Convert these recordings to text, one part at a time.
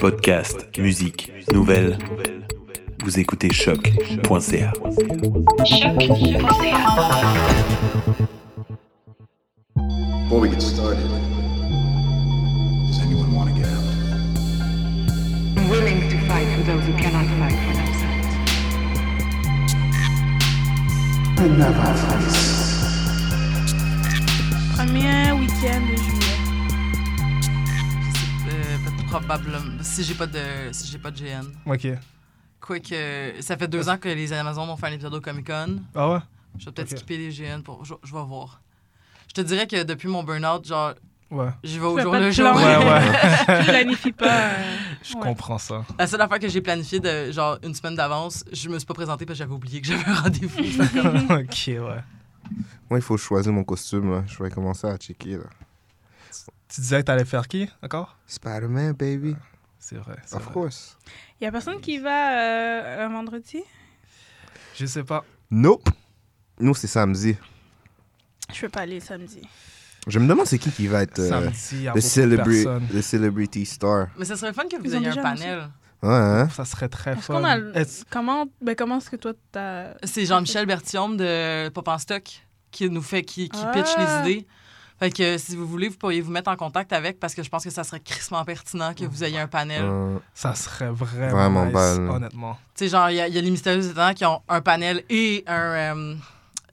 Podcast, musique, nouvelles. Vous écoutez choc.ca. Before we get started, does anyone want to get out? I'm willing to fight for those who cannot fight for themselves. Premier week-end de juillet. Euh, probablement. Si j'ai pas de si j'ai pas de GN. Ok. Quoique, ça fait deux ans que les Amazones ont fait un épisode au Comic Con. Ah ouais? Je vais peut-être skipper les GN pour. Je, je vais voir. Je te dirais que depuis mon burn-out, genre, Ouais. j'y vais au jour pas le jour. Ouais, ouais. Tu planifies pas. euh, Je ouais. comprends ça. La seule affaire que j'ai planifiée de genre une semaine d'avance, je me suis pas présentée parce que j'avais oublié que j'avais un rendez-vous. Ok, ouais. Moi, il faut choisir mon costume. Là. Je vais commencer à checker. Là. Tu disais que t'allais faire qui encore? Spider-Man, baby. C'est vrai. Of vrai. course. Y a personne qui va euh, un vendredi? Je sais pas. Nope. Nous, c'est samedi. Je peux pas aller samedi. Je me demande c'est qui qui va être euh, Samedi, le, celebrity star. Mais ça serait fun que vous ayez un panel. Ouais, hein? Ça serait très fun. a. Comment, ben, comment est-ce que toi t'as. C'est Jean-Michel Berthiaume de Pop en Stock qui nous fait, qui, qui pitch Ah. les idées. Fait que si vous voulez, vous pourriez vous mettre en contact avec parce que je pense que ça serait crissement pertinent que vous ayez un panel. Euh, Ça serait vraiment, Vraiment nice, belle. honnêtement. Tu sais, genre, il y, a- il y a les mystérieux étonnants qui ont un panel et un. euh,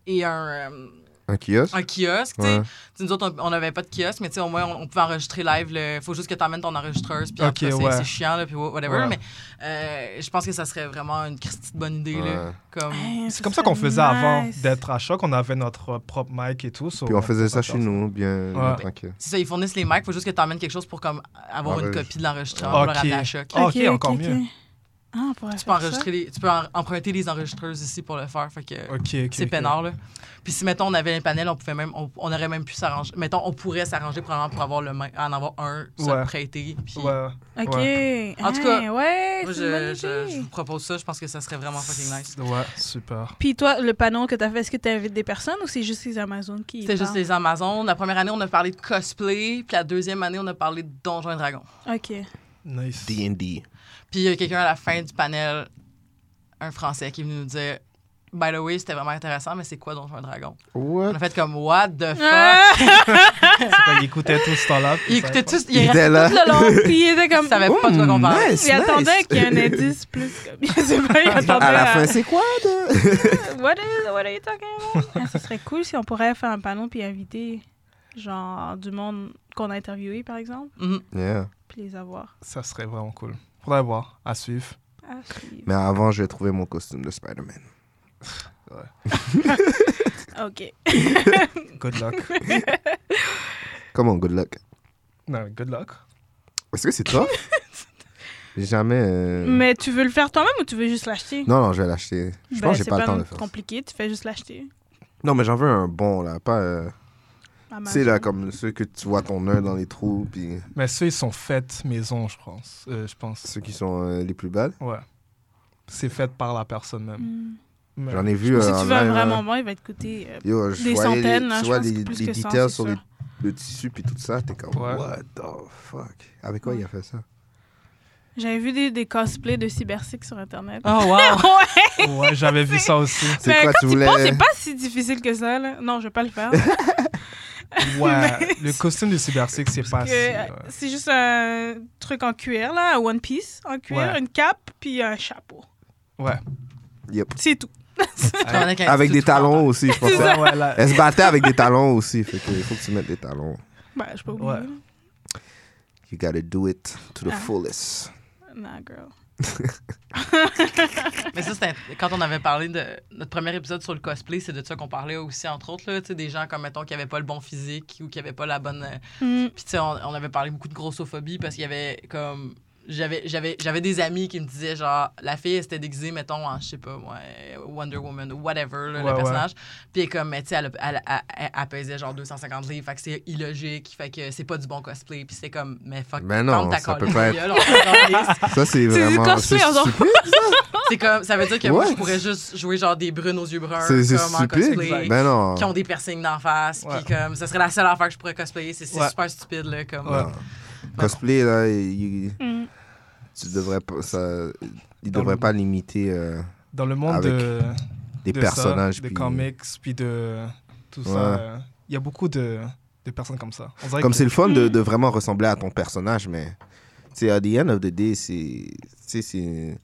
et un, euh, un kiosque? un kiosque, tu sais. Ouais. Nous autres, on- n'avait pas de kiosque, mais tu sais, au moins, on, on pouvait enregistrer live. Il faut juste que tu amènes ton enregistreuse, puis Ok, après, c'est- ouais. c'est chiant, là, puis whatever. Ouais. Mais euh, je pense que ça serait vraiment une bonne idée, là. Comme... Hey, C'est ça comme ça qu'on faisait avant d'être à choc. On avait notre propre mic et tout. so Puis on faisait ça chez nous, bien, tranquille. C'est ça, ils fournissent les mics, il faut juste que tu amènes quelque chose pour comme, avoir une copie de l'enregistrement pour le ramener à choc. Ah, ok, encore mieux. Ah, on Tu peux, enregistrer les- tu peux en- emprunter les enregistreuses ici pour le faire. Fait que Ok, ok. c'est peinard, là. Puis si, mettons, on avait un panel, on, pouvait même, on, on aurait même pu s'arranger. Mettons, on pourrait s'arranger probablement pour avoir le en avoir un, se Ouais. prêter. Puis... Ouais. Ok. Ouais. En tout Hey, cas, ouais, Moi, c'est je, je- je vous propose ça. Je pense que ça serait vraiment fucking nice. Ouais, super. Puis toi, le panneau que t'as fait, est-ce que tu invites des personnes ou c'est juste les Amazones qui. C'était juste les Amazones. La première année, on a parlé de cosplay. Puis la deuxième année, on a parlé de Donjons et Dragons. Ok. Nice. D&D. Puis il y a quelqu'un à la fin du panel, un Français, qui est venu nous dire By the way, c'était vraiment intéressant, mais c'est quoi Donjons et Dragons What? On a fait comme What the fuck? Ah! C'est quoi, il écoutait tout ce temps-là. puis Il ça- écoutait tous. Il Il, était là. Tout le long, puis il était comme. il savait pas de quoi qu'on parlait. nice, Il attendait nice. qu'il y ait un indice plus. Comme... Je sais pas, il attendait. À la fin, c'est quoi de... What, is, what are you talking about? Ah, ça serait cool si on pourrait faire un panneau puis inviter, genre, du monde qu'on a interviewé, par exemple, Mhm. Yeah. puis les avoir. Ça serait vraiment cool. Faudrait voir, à suivre. Suivre. Mais avant, je vais trouver mon costume de Spider-Man. Ok. Good luck. Come on, good luck. non, good luck. Est-ce que c'est toi? Jamais... euh, Mais tu veux le faire toi-même ou tu veux juste l'acheter? Non, non, je vais l'acheter. Je Ben, pense que j'ai c'est pas le temps de le faire. compliqué, tu fais juste l'acheter. Non, mais j'en veux un bon, là. Pas... euh, Tu Amazon. sais, là, comme ceux que tu vois ton œil dans les trous, puis Mais ceux, ils sont faits maison, je pense. Euh, je pense. ceux qui sont euh, les plus belles. Ouais. C'est fait par la personne même. Hmm. Mais- J'en ai vu Si euh, tu en veux un live, vraiment hein. bon, il va te coûter. euh, Yo, je Des centaines, les, là, tu vois les, les details c'est sur les, le tissu puis tout ça, t'es comme Ouais. what the fuck? Avec quoi Ouais. il a fait ça? J'avais vu des, des cosplays de Cybersix sur Internet. Oh wow ouais! Ouais, j'avais vu ça aussi. C'est Mais quoi quand tu tu voulais? penses, c'est pas si difficile que ça, là? Non, je vais pas le faire. Ouais, le costume de Cybersix, c'est pas euh. C'est juste un truc en cuir, là, un One Piece en cuir, Ouais. une cape, puis un chapeau. Ouais. Yep. C'est tout. Avec, des talons aussi, je pense. Ouais, là- Elle se battait avec des talons aussi, fait que il faut que tu mettes des talons. Ben, je peux oublier. Ouais. You gotta do it to the Ah. fullest. Nah, girl. Mais ça, c'était quand on avait parlé de notre premier épisode sur le cosplay, c'est de ça qu'on parlait aussi, entre autres, là, tu sais, des gens comme, mettons, qui n'avaient pas le bon physique ou qui n'avaient pas la bonne. euh, Hmm. Puis, tu sais, on, on avait parlé beaucoup de grossophobie parce qu'il y avait comme. J'avais, j'avais, j'avais des amis qui me disaient, genre, la fille, elle s'était déguisée, mettons, en, je sais pas, moi, Wonder Woman ou whatever, là, Ouais, le ouais. personnage. Puis, comme, mais tu sais, elle, elle, elle, elle- elle pesait genre 250 livres, fait que c'est illogique, fait que c'est pas du bon cosplay. Puis, c'est comme, mais fuck, Ben non, ta ça peut pas être-. Ça, c'est du vraiment. cosplay, c'est. C'est comme, ça veut dire que moi, je pourrais juste jouer genre des brunes aux yeux bruns, comme en cosplay, Ben non. qui ont des piercings d'en face, puis comme, ça serait la seule affaire que je pourrais cosplayer, c'est super stupide, là, comme. Cosplay, là, il, Mm. tu devrais pas, ça, il Dans devrait le- pas limiter euh, Dans le monde Avec de, des de personnages. ça, des comics, puis de tout Ouais. ça, euh, il y a beaucoup de, de personnes comme ça. On Comme que- c'est le fun de, Mm. de vraiment ressembler à ton personnage, mais tu sais, à the end of the day, c'est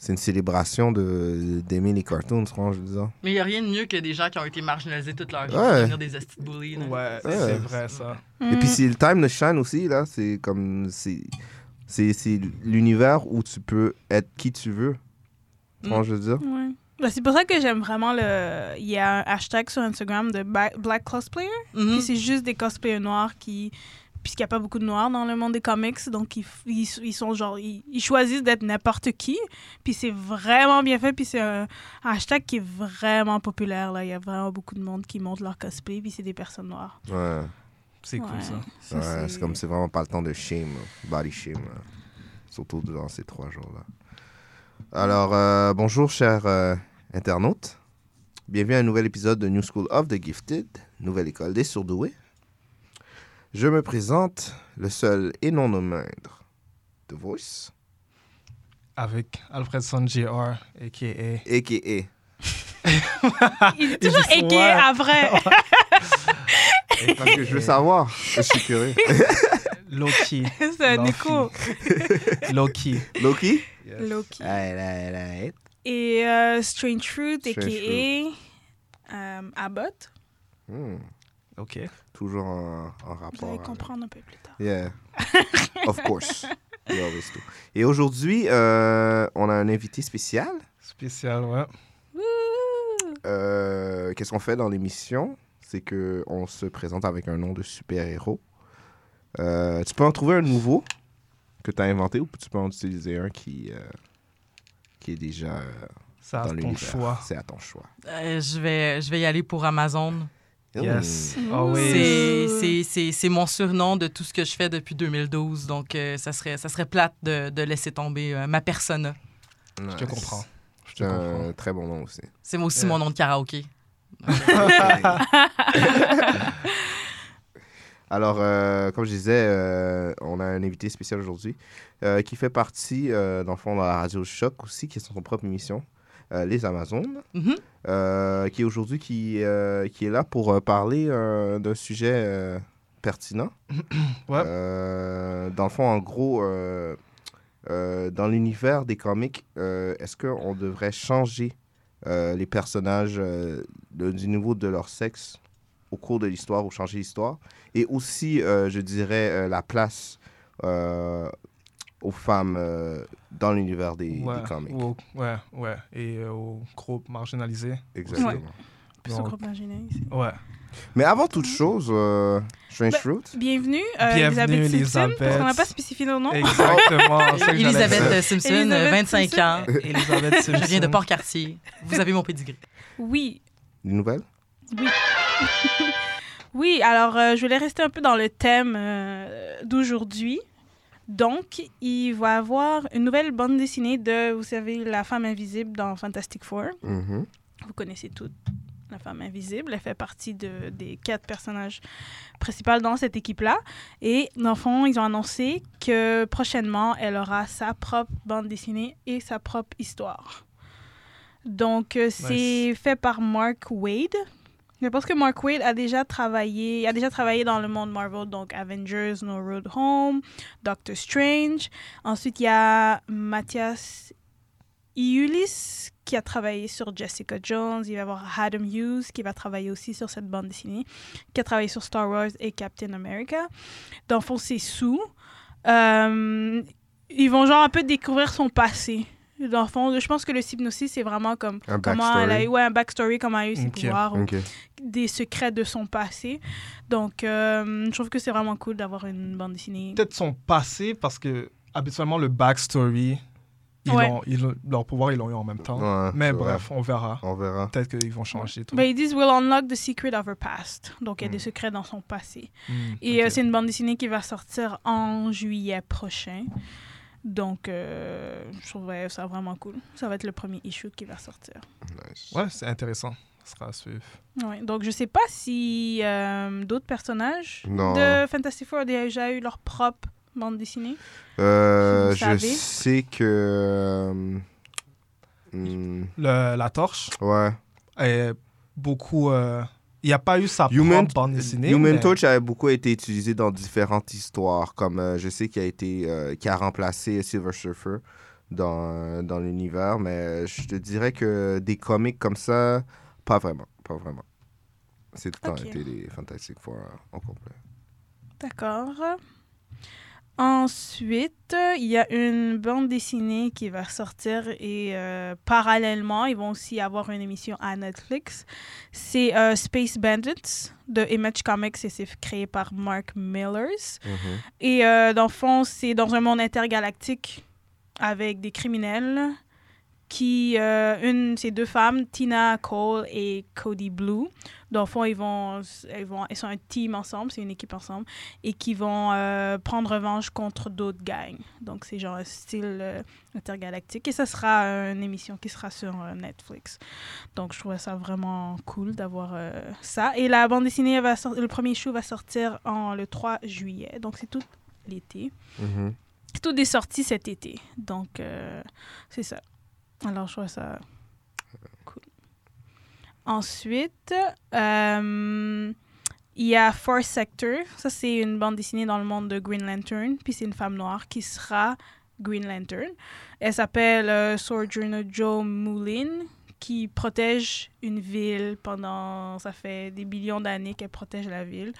c'est une célébration de d'aimer les cartoons, franchement, je veux dire. Mais il n'y a rien de mieux que des gens qui ont été marginalisés toute leur vie Ouais. pour devenir des de bullies. là. Ouais, Ouais. c'est vrai ça. Et puis Mm. c'est le time de shine aussi, là, c'est comme, c'est c'est c'est l'univers où tu peux être qui tu veux, franchement, je veux dire? Ouais. Ben, c'est pour ça que j'aime vraiment le. Il y a un hashtag sur Instagram de Black Cosplayer. Mhm. Puis c'est juste des cosplayers noirs qui. Puisqu'il n'y a pas beaucoup de noirs dans le monde des comics, donc ils, ils, ils sont genre. Ils, ils choisissent d'être n'importe qui. Puis c'est vraiment bien fait. Puis c'est un hashtag qui est vraiment populaire. Là. Il y a vraiment beaucoup de monde qui monte leur cosplay. Puis c'est des personnes noires. Ouais, C'est cool Ouais. ça. Ça, ouais c'est comme c'est vraiment pas le temps de shame, body shame, là. surtout durant ces trois jours-là. Alors, euh, bonjour chers euh, internautes. Bienvenue à un nouvel épisode de New School of the Gifted, nouvelle école des surdoués. Je me présente, le seul et non le moindre, The Voice, Avec Alfredson Jr., a.k.a. a.k.a. Il est toujours dit, ouais. après. Parce que je veux savoir, je suis curieux. Loki. c'est écho. Loki. Loki? Loki. Alright, alright, alright. Et euh, Strange Fruit, a.k.a. euh, Abbott. Hmm, Ok. Toujours en, en Vous rapport. allez avec- comprendre un peu plus tard. Yeah. of course. We always do. Et aujourd'hui, euh, on a un invité spécial. Spécial, ouais. Euh, Qu'est-ce qu'on fait dans l'émission? C'est que on se présente avec un nom de super-héros. Euh, tu peux en trouver un nouveau que tu as inventé ou tu peux en utiliser un qui, euh, qui est déjà euh, Ça dans a ton choix. C'est à ton choix. Euh, je, vais, je vais y aller pour Amazon. Yes. Oui. C'est- C'est c'est- c'est mon surnom de tout ce que je fais depuis 2012. Donc, euh, ça, serait, ça serait plate de, de laisser tomber euh, ma persona. Je te comprends. Je te comprends. un très bon nom aussi. C'est aussi Yeah. mon nom de karaoké. Alors, euh, comme je disais, euh, on a un invité spécial aujourd'hui euh, qui fait partie, euh, dans le fond, de la radio Choc aussi, qui est son propre émission, euh, Les Amazones, Mhm. euh, qui est aujourd'hui qui, euh, qui est là pour parler d'un sujet pertinent. Ouais. Dans le fond, en gros, dans l'univers des comics, est-ce qu'on devrait changer les personnages de- du niveau de leur sexe au cours de l'histoire ou changer l'histoire? Et aussi, je dirais, la place aux femmes euh, dans l'univers des, ouais. des comics. Ou ouais, ouais. Et euh, aux groupes marginalisés. Exactement. Ouais. Plus au Donc, groupe marginal ici. Ouais. Mais avant toute chose, euh, Strange Ben, Fruit, Bienvenue, euh, Bienvenue, Elisabeth Simpson, Elisabeth. parce qu'on n'a pas spécifié nos noms. Exactement. Elisabeth. Simpson, Elisabeth 25 Simpson. ans. Elisabeth Je viens de Simpson. Port-Cartier. Vous avez mon pedigree. Oui, des nouvelles? oui. Alors, euh, je voulais rester un peu dans le thème euh, d'aujourd'hui. Donc, il va y avoir une nouvelle bande dessinée de, vous savez, la femme invisible dans Fantastic Four. Mhm. Vous connaissez toutes la femme invisible. Elle fait partie de, des quatre personnages principaux dans cette équipe-là. Et dans le fond, ils ont annoncé que prochainement, elle aura sa propre bande dessinée et sa propre histoire. Donc, euh, c'est fait par Mark Wade. Je pense que Mark Wade a déjà travaillé, a déjà travaillé dans le monde Marvel, donc Avengers, No Road Home, Doctor Strange. Ensuite, il y a Mathias Iulis qui a travaillé sur Jessica Jones. Il va y avoir Adam Hughes qui va travailler aussi sur cette bande dessinée, qui a travaillé sur Star Wars et Captain America. Dans le c'est Sue. Euh, ils vont genre un peu découvrir son passé. Dans le fond, je pense que le synopsis, c'est vraiment comme Un comment elle a backstory. eu ouais, un backstory, comment elle a eu ses pouvoirs, ou des secrets de son passé. Donc, euh, je trouve que c'est vraiment cool d'avoir une bande dessinée. Peut-être son passé, parce que habituellement, le backstory, ils Ouais. l'ont- ils leur pouvoir, ils l'ont eu en même temps. Ouais, Mais bref, on verra. On verra. Peut-être qu'ils vont changer tout. Ben, ils disent Will unlock the secret of her past. Donc, il y a Mm. des secrets dans son passé. Hmm, Et euh, c'est une bande dessinée qui va sortir en juillet prochain. Donc, euh, je trouverais ça vraiment cool. Ça va être le premier issue qui va sortir. Nice. Ouais, c'est intéressant. Ça sera à suivre. Ouais, donc, je sais pas si euh, d'autres personnages Non. de Fantastic Four ont déjà eu leur propre bande dessinée? Euh, je savez? sais que. euh, hmm, Le- la torche ouais. est beaucoup. Euh, il n'y a pas eu sa Human, propre bande dessinée. Human mais- Torch a beaucoup été utilisé dans différentes histoires, comme euh, je sais qu'il a été euh, qui a remplacé Silver Surfer dans, dans l'univers, mais je te dirais que des comics comme ça, pas vraiment, pas vraiment. C'est tout le temps été les Fantastic Four euh, en complet. D'accord. Ensuite, il y a une bande dessinée qui va sortir et euh, parallèlement, ils vont aussi avoir une émission à Netflix. C'est euh, Space Bandits de Image Comics et c'est créé par Mark Millers. Et euh, dans le fond, c'est dans un monde intergalactique avec des criminels qui, euh, une, c'est deux femmes, Tina Cole et Cody Blue. Dans le fond, ils vont, ils vont, ils sont un team ensemble, c'est une équipe ensemble, et qui vont euh, prendre revanche contre d'autres gangs. Donc c'est genre un style euh, intergalactique, et ça sera une émission qui sera sur euh, Netflix. Donc je trouvais ça vraiment cool d'avoir ça. Et la bande dessinée, va le premier show va sortir en le 3 juillet, donc c'est tout l'été. Mhm. Tout est sorti cet été. Donc, c'est ça. Alors, je trouve ça cool. Ensuite, euh, il y a Four Sector. Ça, c'est une bande dessinée dans le monde de Green Lantern. Puis, c'est une femme noire qui sera Green Lantern. Elle s'appelle euh, Sojourner Joe Moulin, qui protège une ville pendant. Ça fait des millions d'années qu'elle protège la ville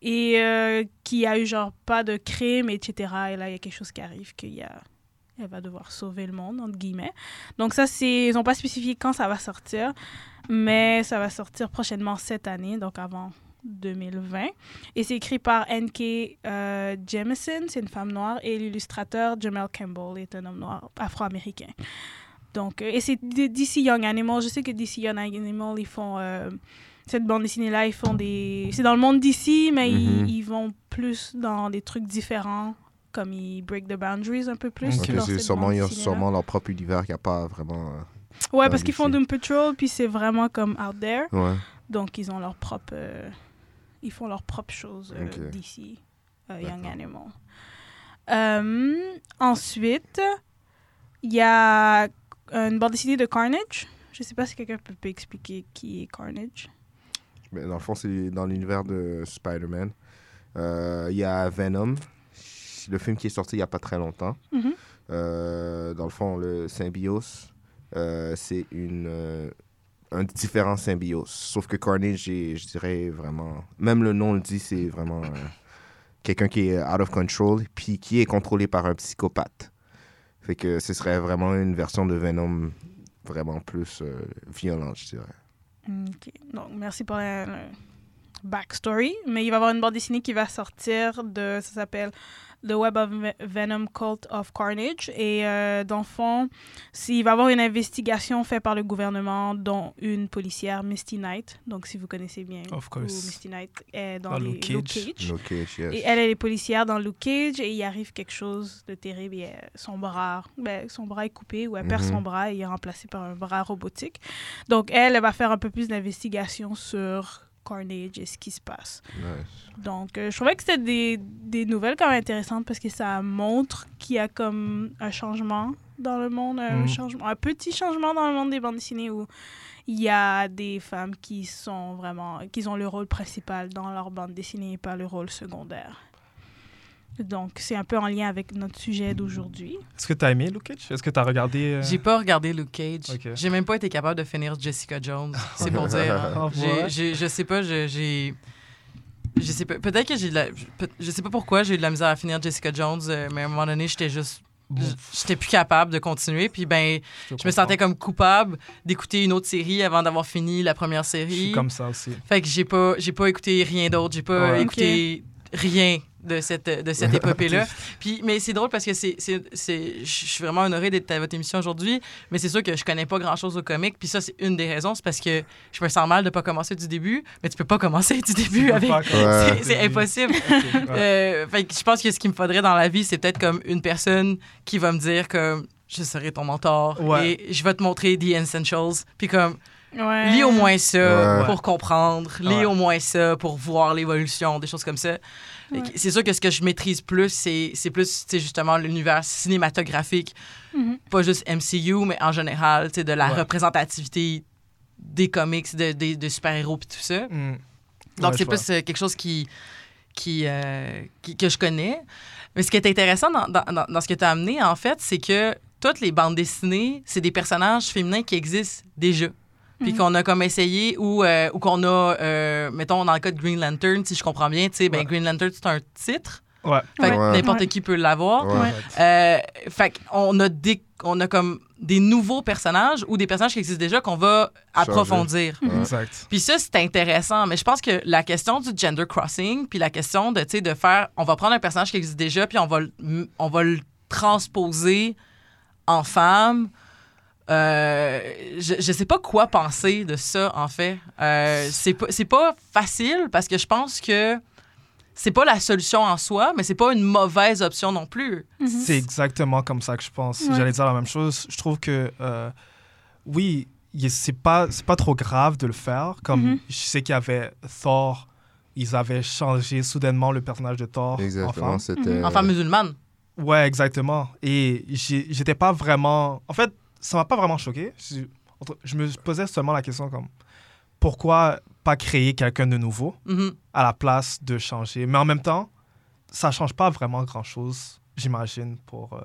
et euh, qui a eu genre pas de crime, etc. Et là, il y a quelque chose qui arrive, qu'il y a... Elle va devoir sauver le monde, entre guillemets. Donc ça, c'est... Ils n'ont pas spécifié quand ça va sortir, mais ça va sortir prochainement cette année, donc avant 2020. Et c'est écrit par N.K. euh, Jemisin, c'est une femme noire, et l'illustrateur Jamel Campbell est un homme noir afro-américain. Donc, euh, et c'est DC Young Animal. Je sais que DC Young Animal, ils font... euh, cette bande dessinée-là, ils font des... C'est dans le monde d'ici, mais Mhm. ils, ils vont plus dans des trucs différents, comme ils break the boundaries un peu plus. Ok. Ok, dans c'est sûrement, ils ont sûrement leur propre univers qui a pas vraiment. euh, Ouais, parce qu'ils font. Doom Patrol, puis c'est vraiment comme out there. Ouais. Donc, ils ont leur propre... euh, ils font leur propre chose euh, d'ici, euh, Young. Animal. Euh, ensuite, il y a une bande dessinée de Carnage. Je sais pas si quelqu'un peut, peut expliquer qui est Carnage. Mais dans le fond, c'est dans l'univers de Spider-Man. Euh, Il y a Venom, le film qui est sorti il n'y a pas très longtemps. Mhm. Euh, dans le fond, le symbiose, euh, c'est une, euh, un différent symbiose. Sauf que Carnage, je dirais vraiment. Même le nom le dit, c'est vraiment quelqu'un qui est out of control, puis qui est contrôlé par un psychopathe. Fait que ce serait vraiment une version de Venom vraiment plus violente, je dirais. Ok. Donc, merci pour la, backstory. Mais il va y avoir une bande dessinée qui va sortir de. Ça s'appelle The Web of Ve- Venom Cult of Carnage. Et euh, dans le fond, c'est- il va y avoir une investigation faite par le gouvernement, dont une policière, Misty Knight. Donc, si vous connaissez bien, Of. Misty Knight est dans Dans les Luke Luke Cage. Cage. Luke Cage, yes. Et elle, elle est policière dans Luke Cage et il arrive quelque chose de terrible. Et elle- son bras, ben, son bras est coupé ou elle perd Mhm. son bras et il est remplacé par un bras robotique. Donc elle, elle va faire un peu plus d'investigation sur Carnage et ce qui se passe. Nice. Donc euh, je trouvais que c'était des, des nouvelles quand même intéressantes parce que ça montre qu'il y a comme un changement dans le monde, un, Mhm. changement, un petit changement dans le monde des bandes dessinées où il y a des femmes qui sont vraiment, qui ont le rôle principal dans leur bande dessinée et pas le rôle secondaire. Donc, c'est un peu en lien avec notre sujet d'aujourd'hui. Est-ce que tu as aimé Luke Cage? Est-ce que tu as regardé euh, J'ai pas regardé Luke Cage. J'ai même pas été capable de finir Jessica Jones. C'est pour dire. hein. J'ai- je sais pas, je- j'ai. Je sais pas. Peut-être que j'ai de la. Je sais pas pourquoi j'ai eu de la misère à finir Jessica Jones, euh, mais à un moment donné, j'étais juste. J'étais plus capable de continuer. Puis ben, je me sentais comme coupable d'écouter une autre série avant d'avoir fini la première Je série. suis comme ça aussi. Fait que j'ai pas, j'ai pas écouté rien d'autre. J'ai pas Ouais. écouté rien de cette, de cette épopée-là. Puis, mais c'est drôle parce que c'est, c'est, c'est, je suis vraiment honorée d'être à votre émission aujourd'hui, mais c'est sûr que je connais pas grand-chose au comic. Puis ça, c'est une des raisons, c'est parce que je me sens mal de pas commencer du début, mais tu peux pas commencer du début peux avec... pas commencer. c'est, c'est impossible. Ouais. Euh, fait que je pense que ce qu'il me faudrait dans la vie, c'est peut-être comme une personne qui va me dire comme je serai ton mentor Ouais. et je vais te montrer The Essentials. Puis comme Ouais. Lis au moins ça Ouais. pour comprendre. Lis Ouais. au moins ça pour voir l'évolution, des choses comme ça. Ouais. C'est sûr que ce que je maîtrise plus, c'est c'est plus justement l'univers cinématographique, Mhm. pas juste MCU, mais en général, de la Ouais. représentativité des comics, de, super-héros et tout ça. Hmm. Donc, Ouais, c'est plus euh, quelque chose qui, qui, euh, qui- que je connais. Mais ce qui est intéressant dans, dans- dans- dans ce que tu as amené, en fait, c'est que toutes les bandes dessinées, c'est des personnages féminins qui existent déjà. Puis Mhm. qu'on a comme essayé, ou, euh, ou qu'on a, euh, mettons, dans le cas de Green Lantern, si je comprends bien, tu sais, ben, Ouais. Green Lantern, c'est un titre. Ouais. Fait que Ouais. n'importe Ouais. qui peut l'avoir. Euh, fait qu'on a, des, on a comme des nouveaux personnages ou des personnages qui existent déjà qu'on va approfondir. Ouais. Exact. Puis ça, c'est intéressant. Mais je pense que la question du gender crossing, puis la question de, tu sais, de faire, on va prendre un personnage qui existe déjà, puis on va, le- on va le transposer en femme. Euh, je, je sais pas quoi penser de ça, en fait. Euh, c'est pas, c'est pas facile parce que je pense que c'est pas la solution en soi, mais c'est pas une mauvaise option non plus. Mhm. C'est exactement comme ça que je pense. Ouais. J'allais dire la même chose. Je trouve que, euh, oui, c'est pas, c'est pas trop grave de le faire. Comme Mhm. je sais qu'il y avait Thor, ils avaient changé soudainement le personnage de Thor en Exactement, femme. c'était... En femme musulmane. Ouais, exactement. Et j'étais pas vraiment. En fait, ça m'a pas vraiment choqué. Je, me posais seulement la question comme pourquoi pas créer quelqu'un de nouveau Mhm. à la place de changer? Mais en même temps, ça change pas vraiment grand chose, j'imagine, pour, euh,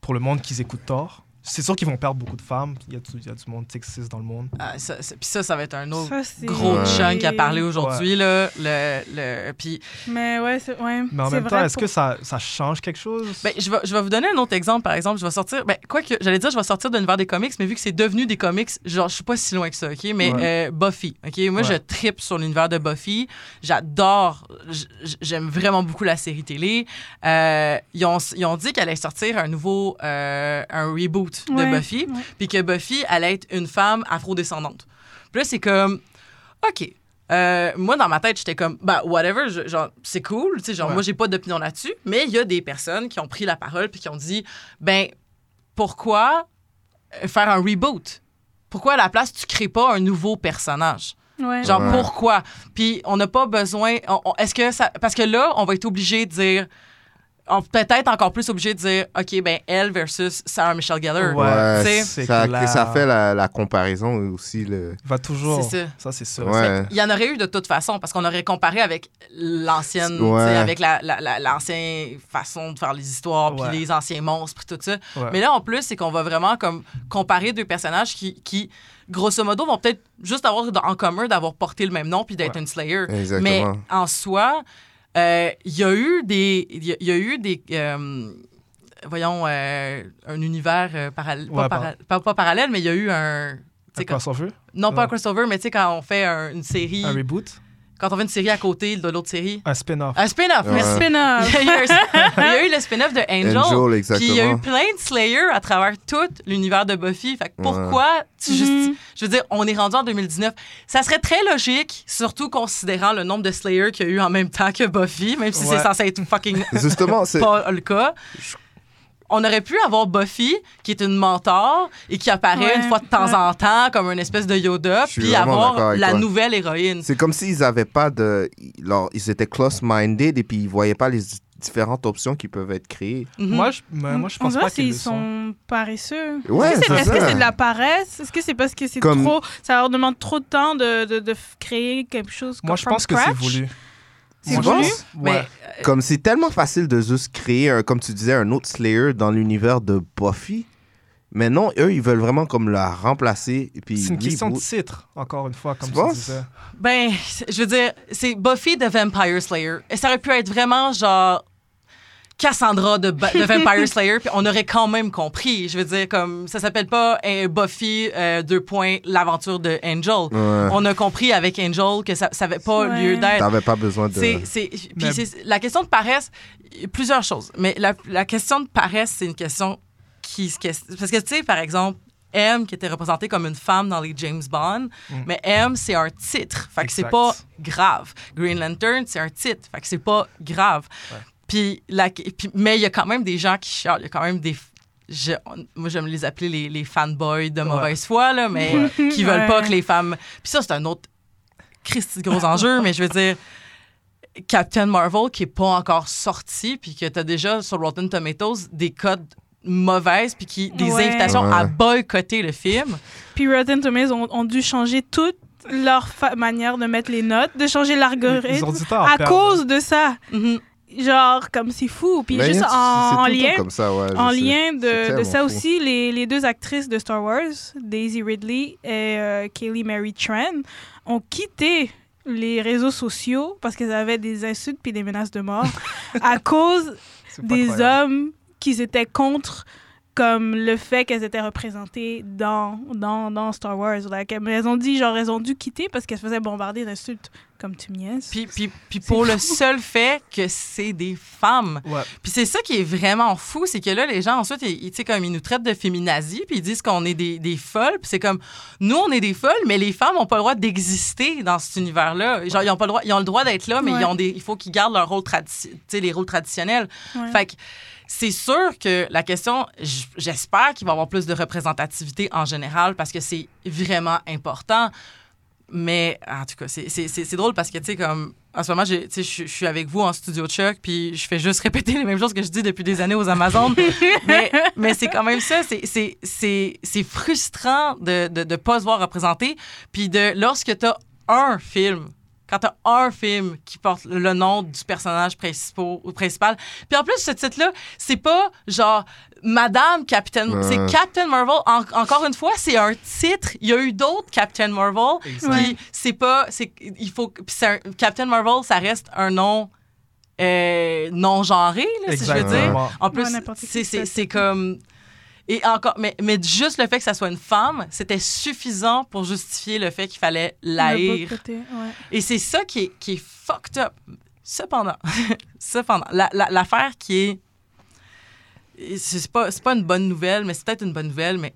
pour le monde qui écoute Thor. C'est sûr qu'ils vont perdre beaucoup de femmes. Il y a, du- il y a du monde sexiste dans le monde. Ah, ça, puis ça, ça va être un autre Ça, gros Ouais. chunk à parler aujourd'hui. là. Le, le, puis Mais ouais, c'est ouais, Mais en même temps, est-ce pour- que ça, ça change quelque chose? Ben, je, vais, je vais vous donner un autre exemple, par exemple. Je vais sortir. Ben, quoi que, j'allais dire, je vais sortir de l'univers des comics, mais vu que c'est devenu des comics, genre, je suis pas si loin que ça, OK? Mais euh, Buffy, OK? Moi, Ouais. je tripe sur l'univers de Buffy. J'adore. J'aime vraiment beaucoup la série télé. Euh, ils, ont, ils ont dit qu'elle allait sortir un nouveau. euh, un reboot de Ouais, Buffy, ouais. puis que Buffy allait être une femme afrodescendante. Puis là, c'est comme. OK. Euh, moi, dans ma tête, j'étais comme, bah, whatever, je- genre, c'est cool, tu sais, genre, Ouais. moi, j'ai pas d'opinion là-dessus, mais il y a des personnes qui ont pris la parole puis qui ont dit, ben, pourquoi faire un reboot? Pourquoi à la place, tu crées pas un nouveau personnage? Ouais. Genre, Ouais. pourquoi? Puis, on n'a pas besoin. on- on- Est-ce que ça. Parce que là, on va être obligé de dire. On- Peut-être encore plus obligé de dire, OK, ben, elle versus Sarah Michelle Gellar. Ouais, tu sais, ça, clair. ça fait la, la comparaison aussi. Le... Va toujours. Ça. Ça, c'est sûr. Ouais. Il y en aurait eu de toute façon, parce qu'on aurait comparé avec l'ancienne, Ouais. tu sais, avec la, la, façon de faire les histoires, puis les anciens monstres, puis tout ça. Ouais. Mais là, en plus, c'est qu'on va vraiment comme comparer deux personnages qui, qui grosso modo, vont peut-être juste avoir en commun d'avoir porté le même nom puis d'être Ouais. une Slayer. Exactement. Mais en soi, euh, il y a eu des. Il y a- il y, a eu des. euh, voyons, euh, un univers euh, parallèle. Pas, Ouais, para- pas- pas parallèle, mais il y a eu un. Un crossover? non, pas un crossover, mais tu sais, quand on fait un- une série. Un reboot? Quand on fait une série à côté de l'autre série. Un spin-off? Un spin-off, Ouais. merci. Spin-off. Il y, a eu un- il y a eu le spin-off de Angel. Angel, Puis il y a eu exactement. plein de Slayers à travers tout l'univers de Buffy. Fait que pourquoi tu Mhm. justi- Je veux dire, on est rendu en 2019. Ça serait très logique, surtout considérant le nombre de Slayers qu'il y a eu en même temps que Buffy, même si Ouais. c'est censé être fucking Justement, c'est... pas le cas. On aurait pu avoir Buffy, qui est une mentor et qui apparaît Ouais, une fois de temps ouais. en temps comme une espèce de Yoda, Je puis avoir la toi. nouvelle héroïne. C'est comme s'ils avaient pas de. leur- Ils étaient close-minded et puis ils voyaient pas les différentes options qui peuvent être créées. Mhm. Moi, je, mais moi, je On pense pas qu'ils sont. sont paresseux. Ouais, Est-ce que c'est que ça. c'est de la paresse? Est-ce que c'est parce que c'est Comme- trop... Ça leur demande trop de temps de, de, créer quelque chose Moi, comme je from pense que c'est voulu. C'est Mais Ouais. Comme c'est tellement facile de juste créer, un, comme tu disais, un autre Slayer dans l'univers de Buffy. Mais non, eux, ils veulent vraiment comme la remplacer. C'est une question de titre, encore une fois, comme Tu tu penses? disais. Ben, je veux dire, c'est Buffy de Vampire Slayer. Et ça aurait pu être vraiment genre Cassandra de, Ba- de Vampire Slayer, puis on aurait quand même compris. Je veux dire, comme ça s'appelle pas euh, Buffy euh, deux points l'aventure de Angel. Ouais. On a compris avec Angel que ça n'avait pas Ouais. lieu d'être. T'avais pas besoin de. C'est, c'est, puis Mais- c'est- la question de paresse, plusieurs choses. Mais la, la question de paresse, c'est une question qui se questionne. Parce que, tu sais, par exemple, M, qui était représentée comme une femme dans les James Bond, mais M, c'est un titre. Fait que c'est pas grave. Green Lantern, c'est un titre. Fait que c'est pas grave. Puis, la, puis, mais il y a quand même des gens qui chialent. Il y a quand même des. je, moi, j'aime les appeler les, les fanboys de mauvaise foi, là, mais qui veulent Ouais. pas que les femmes. Puis ça, c'est un autre Christy gros enjeu, mais je veux dire. Captain Marvel qui est pas encore sorti, puis que t'as déjà sur Rotten Tomatoes des codes mauvaises, puis qui des Ouais. invitations à boycotter le film. Puis Rotten Tomatoes ont, ont dû changer toute leur fa- manière de mettre les notes, de changer l'algorithme à, perdre. cause de ça. Mhm. Genre, comme c'est fou. Puis Mais juste en, lien, comme ça, ouais, je en lien de, ça fou. aussi, les, les deux actrices de Star Wars, Daisy Ridley et euh, Kaylee Mary Tran, ont quitté les réseaux sociaux parce qu'elles avaient des insultes puis des menaces de mort à cause des croyable. hommes qui étaient contre comme le fait qu'elles étaient représentées dans, dans, dans Star Wars. Like, elles ont dit, genre, elles ont dû quitter parce qu'elles se faisaient bombarder d'insultes comme tu me niaises. Puis, puis, puis pour le seul fait que c'est des femmes. Ouais. Puis c'est ça qui est vraiment fou, c'est que là, les gens, ensuite, ils, ils, comme, ils nous traitent de féminazie, puis ils disent qu'on est des, des folles. Puis c'est comme, nous, on est des folles, mais les femmes n'ont pas le droit d'exister dans cet univers-là. Genre, ils ont, pas le droit, ils ont le droit d'être là, mais Ouais. ils ont des, il faut qu'ils gardent leur rôle, tradi- tu sais, les rôles traditionnels. Ouais. Fait que c'est sûr que la question, j'espère qu'il va y avoir plus de représentativité en général parce que c'est vraiment important. Mais en tout cas, c'est- drôle parce que, tu sais, comme en ce moment, je suis avec vous en studio Chuck, puis je fais juste répéter les mêmes choses que je dis depuis des années aux Amazones. mais mais c'est quand même ça. c'est- frustrant de ne de, de pas se voir représenté. Puis de lorsque tu as un film, quand tu as un film qui porte le nom du personnage principal, principal. Puis en plus, ce titre-là, c'est pas genre Madame Captain. Ouais. C'est Captain Marvel. En- encore une fois, c'est un titre. Il y a eu d'autres Captain Marvel. Puis c'est pas. c'est- Il faut. puis c'est un- Captain Marvel, ça reste un nom euh, non genré, là, si je veux dire. Exactement. En plus, c'est- comme. Et encore, mais, mais juste le fait que ça soit une femme, c'était suffisant pour justifier le fait qu'il fallait l'haïr. ouais. Et c'est ça qui est, qui est fucked up. Cependant, cependant, la- la- l'affaire qui est. C'est pas, c'est pas une bonne nouvelle, mais c'est peut-être une bonne nouvelle, mais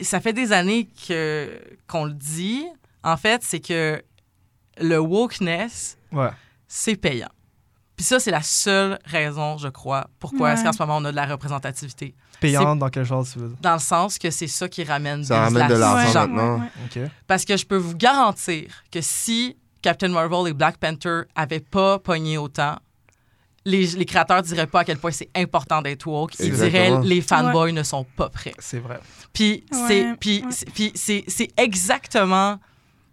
ça fait des années que, qu'on le dit. En fait, c'est que le wokeness, Ouais. c'est payant. Puis ça, c'est la seule raison, je crois, pourquoi est-ce qu'en ce moment on a de la représentativité. Payant dans quel genre tu veux dire? Dans le sens que c'est ça qui ramène Ça ramène de la- l'argent ouais. Parce que je peux vous garantir que si Captain Marvel et Black Panther avaient pas pogné autant, les, les créateurs diraient pas à quel point c'est important d'être woke. Ils Exactement. diraient les fanboys ne sont pas prêts. C'est vrai. Puis c'est exactement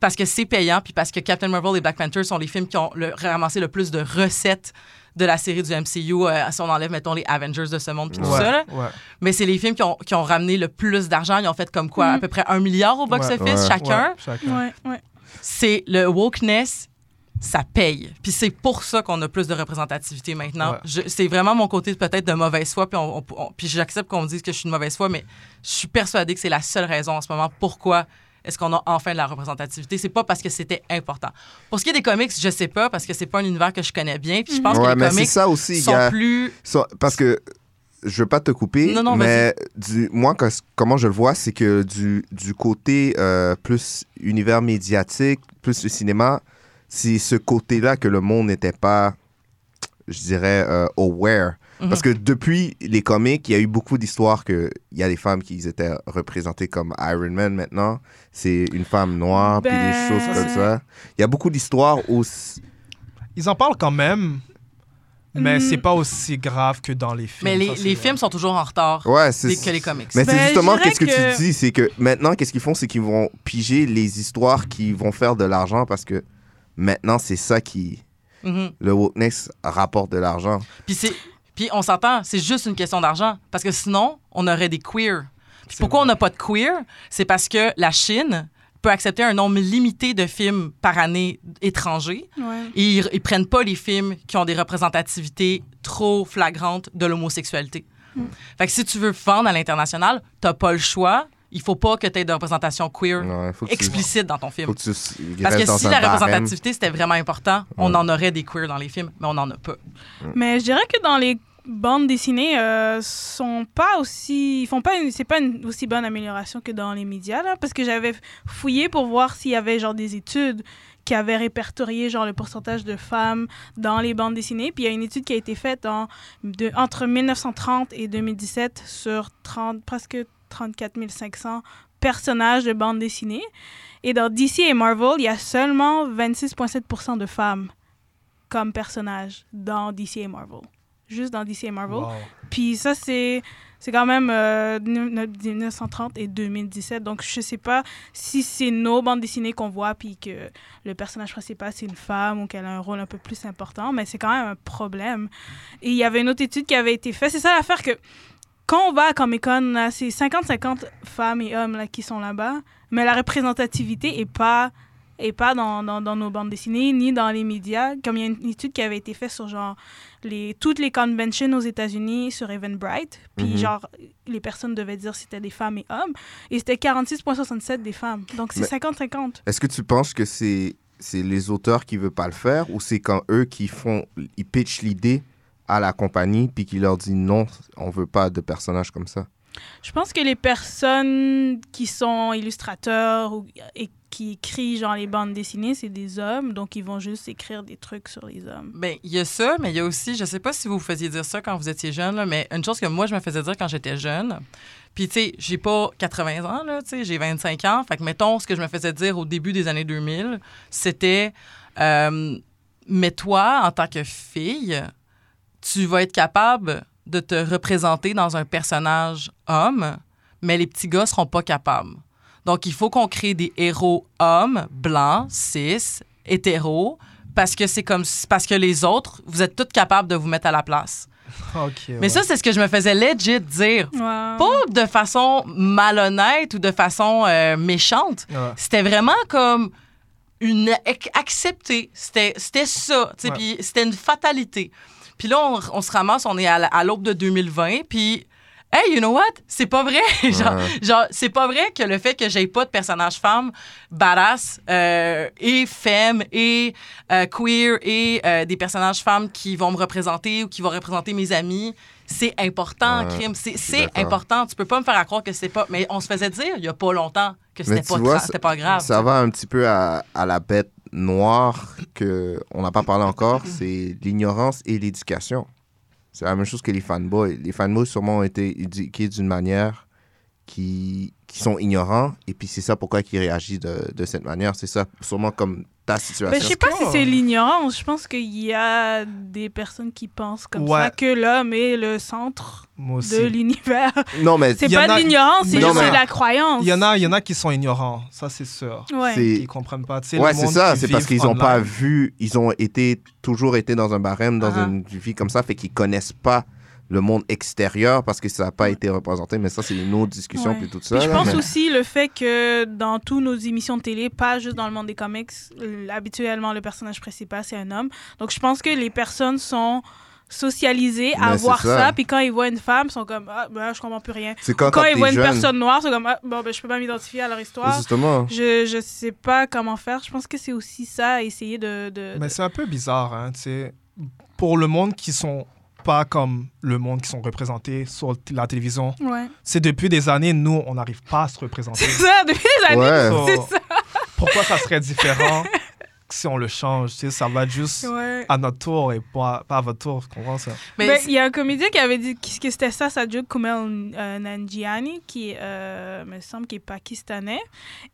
parce que c'est payant puis parce que Captain Marvel et Black Panther sont les films qui ont le- ramassé le plus de recettes de la série du MCU euh, si on enlève mettons les Avengers de ce monde puis tout Ouais. ça là. Ouais. mais c'est les films qui ont, qui ont ramené le plus d'argent ils ont fait comme quoi à Mhm. peu près un milliard au box Ouais. office Ouais. chacun Ouais, chacun. Ouais, ouais. c'est le wokeness, ça paye. Puis c'est pour ça qu'on a plus de représentativité maintenant. Ouais. C'est vraiment mon côté peut-être de mauvaise foi, puis, on- on- on- puis j'accepte qu'on me dise que je suis de mauvaise foi, mais je suis persuadée que c'est la seule raison en ce moment pourquoi est-ce qu'on a enfin de la représentativité? C'est pas parce que c'était important. Pour ce qui est des comics, je sais pas, parce que c'est pas un univers que je connais bien, puis je pense Ouais, que les comics ça aussi. sont a- plus... So- parce que je veux pas te couper, Non, non, mais du, moi, que- comment je le vois, c'est que du, du côté euh, plus univers médiatique, plus le cinéma, c'est ce côté-là que le monde n'était pas, je dirais, euh, aware. Mhm. Parce que depuis les comics, il y a eu beaucoup d'histoires qu'il y a des femmes qui étaient représentées comme Iron Man maintenant. C'est une femme noire, puis des Ben- choses comme ça. Il y a beaucoup d'histoires où... Ils en parlent quand même, mais Mm. c'est pas aussi grave que dans les films. Mais les, ça, films sont toujours en retard Ouais, que les comics. Mais Ben, c'est je justement qu'est-ce que, que- tu dis, c'est que maintenant, qu'est-ce qu'ils font, c'est qu'ils vont piger les histoires qui vont faire de l'argent parce que maintenant, c'est ça qui. Mhm. Le wokeness rapporte de l'argent. Puis, c'est- puis on s'entend, c'est juste une question d'argent. Parce que sinon, on aurait des queers. Puis pourquoi vrai. on n'a pas de queer? C'est parce que la Chine peut accepter un nombre limité de films par année étrangers. Ouais. Et ils, ils prennent pas les films qui ont des représentativités trop flagrantes de l'homosexualité. Mm. Fait que si tu veux vendre à l'international, t'as pas le choix. Il faut pas que tu aies de représentation queer tu- explicite dans ton film. faut que tu s- Parce que si la représentativité c'était vraiment important, on en aurait des queers dans les films, mais on n'en a pas. Mais je dirais que dans les bandes dessinées, euh, sont pas aussi, ils font pas, une- c'est pas une aussi bonne amélioration que dans les médias là, parce que j'avais fouillé pour voir s'il y avait genre des études qui avait répertorié genre le pourcentage de femmes dans les bandes dessinées. Puis il y a une étude qui a été faite en, de, entre 1930 et 2017 sur 30, presque 34 500 personnages de bandes dessinées. Et dans DC et Marvel, il y a seulement 26,7% de femmes comme personnages dans DC et Marvel. Juste dans DC et Marvel. Wow. Puis ça, c'est c'est quand même euh, 1930 et 2017. Donc, je sais pas si c'est nos bandes dessinées qu'on voit, puis que le personnage principal, c'est une femme ou qu'elle a un rôle un peu plus important, mais c'est quand même un problème. Et il y avait une autre étude qui avait été faite. C'est ça l'affaire que quand on va à Comic Con, c'est 50-50 femmes et hommes là, qui sont là-bas, mais la représentativité est pas et pas dans, dans, dans nos bandes dessinées ni dans les médias. Comme il y a une étude qui avait été faite sur genre les, toutes les conventions aux États-Unis sur Eventbrite, puis Mhm. genre les personnes devaient dire si c'était des femmes et hommes, et c'était 46,67 des femmes. Donc c'est Mais- 50-50. Est-ce que tu penses que c'est c'est les auteurs qui veulent pas le faire ou c'est quand eux qui font ils pitchent l'idée à la compagnie puis qui leur dit non, on veut pas de personnages comme ça. Je pense que les personnes qui sont illustrateurs ou, et qui écrivent genre les bandes dessinées, c'est des hommes, donc ils vont juste écrire des trucs sur les hommes. Ben, il y a ça, mais il y a aussi, je sais pas si vous vous faisiez dire ça quand vous étiez jeune, là, mais une chose que moi, je me faisais dire quand j'étais jeune, puis tu sais, j'ai pas 80 ans, là, tu sais, j'ai 25 ans, fait que mettons, ce que je me faisais dire au début des années 2000, c'était, euh, mais toi, en tant que fille, tu vas être capable de te représenter dans un personnage homme, mais les petits gars seront pas capables. Donc, il faut qu'on crée des héros hommes, blancs, cis, hétéros, parce que c'est comme parce que les autres, vous êtes toutes capables de vous mettre à la place. OK. Mais ouais. ça, c'est ce que je me faisais legit dire. Pas de façon malhonnête ou de façon euh, méchante. Ouais. C'était vraiment comme une ac- accepté. C'était c'était ça. tu sais, Ouais. Puis c'était une fatalité. Puis là, on, on se ramasse, on est à, la- à l'aube de 2020, puis hey, you know what? C'est pas vrai. genre, Ouais. genre, c'est pas vrai que le fait que j'ai pas de personnage femme badass euh, et femme et euh, queer et euh, des personnages femmes qui vont me représenter ou qui vont représenter mes amis, c'est important, Ouais, crime. C'est important. Tu peux pas me faire à croire que c'est pas. Mais on se faisait dire il y a pas longtemps que c'était pas, vois, pas grave. Ça va un petit peu à, à la bête noire que on n'a pas parlé encore, c'est l'ignorance et l'éducation. C'est la même chose que les fanboys. Les fanboys sûrement ont été éduqués d'une manière qui, qui sont ignorants et puis c'est ça pourquoi ils réagissent de, de cette manière. C'est ça sûrement comme ta Ben, situation. je sais pas si c'est l'ignorance. Je pense qu'il y a des personnes qui pensent comme Ouais. ça que l'homme est le centre de l'univers. non mais C'est pas a- de l'ignorance, c'est juste mais- de la croyance. Il y en a, il y en a qui sont ignorants, ça c'est sûr. Ouais. c'est Ils comprennent pas. Tu sais, Ouais, c'est ça. C'est parce qu'ils n'ont pas vu, ils ont été toujours été dans un barème, dans Ah. une vie comme ça, fait qu'ils connaissent pas le monde extérieur parce que ça n'a pas été représenté. Mais ça, c'est une autre discussion Ouais. puis tout ça. Puis je là, pense mais- aussi le fait que dans toutes nos émissions de télé, pas juste dans le monde des comics, habituellement le personnage principal c'est un homme. Donc je pense que les personnes sont socialisées à Mais c'est voir ça. ça. puis quand ils voient une femme, ils sont comme ah ben je comprends plus rien. Quand, Quand, quand ils voient une personne noire, c'est comme ah, bon ben je peux pas m'identifier à leur histoire. Justement. Je je sais pas comment faire. Je pense que c'est aussi ça, essayer de. de- Mais de- c'est un peu bizarre, hein, tu sais. Pour le monde qui sont pas comme le monde qui sont représentés sur la télévision, Ouais. c'est depuis des années, nous, on n'arrive pas à se représenter. C'est ça, depuis des années. Ouais. So, ça. Pourquoi ça serait différent si on le change? Tu sais, ça va être juste Ouais. à notre tour et pas, pas à votre tour. Tu comprends ça? Mais Ben, c'est- il y a un comédien qui avait dit que que c'était ça, sa joke, Kumail euh, Nanjiani, qui euh, me semble qu'il est pakistanais.